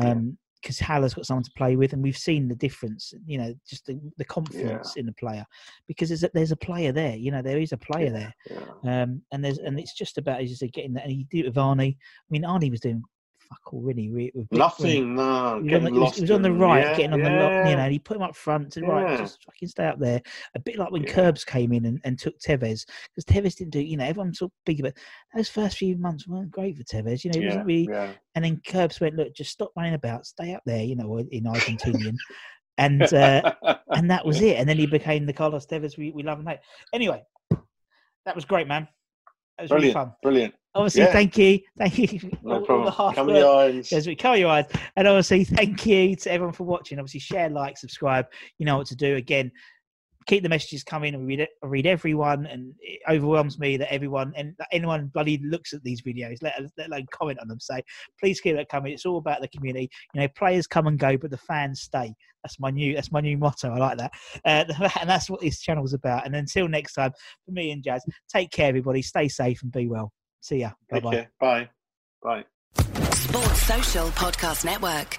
Um, because Haller's got someone to play with, and we've seen the difference. You know, just the, the confidence in the player, because there's a, there's a player there. You know, there is a player there. Yeah. Um, and there's and it's just about as you say getting that. And he did it with Arnie. I mean, Arnie was doing fuck all really. with Nothing. No. He was, on the, he was- lost. he was on the right, yeah, getting on the lock, you know, and he put him up front to right, Yeah. just fucking stay up there. A bit like when Yeah. Curbs came in and, and took Tevez, because Tevez didn't do, you know, everyone sort of big about those first few months weren't great for Tevez, you know, he Yeah, wasn't really. yeah. And then Curbs went, look, just stop running about, stay up there, you know, in Argentinian, and uh, and that was it. And then he became the Carlos Tevez we, we love and hate. Anyway, that was great, man. Was really Brilliant. fun. Brilliant. Obviously, Yeah. thank you, thank you. No problem. Come work. your eyes. Yes, we cover your eyes. And obviously, thank you to everyone for watching. Obviously, share, like, subscribe. You know what to do. Again, keep the messages coming. I read it. I read everyone, and it overwhelms me that everyone and that anyone bloody looks at these videos, let, let alone comment on them. Say, please keep that coming. It's all about the community. You know, players come and go, but the fans stay. That's my new. That's my new motto. I like that, uh, and that's what this channel's about. And until next time, for me and Jazz, take care, everybody. Stay safe and be well. See ya. Bye bye. Bye. Bye. Sports Social Podcast Network.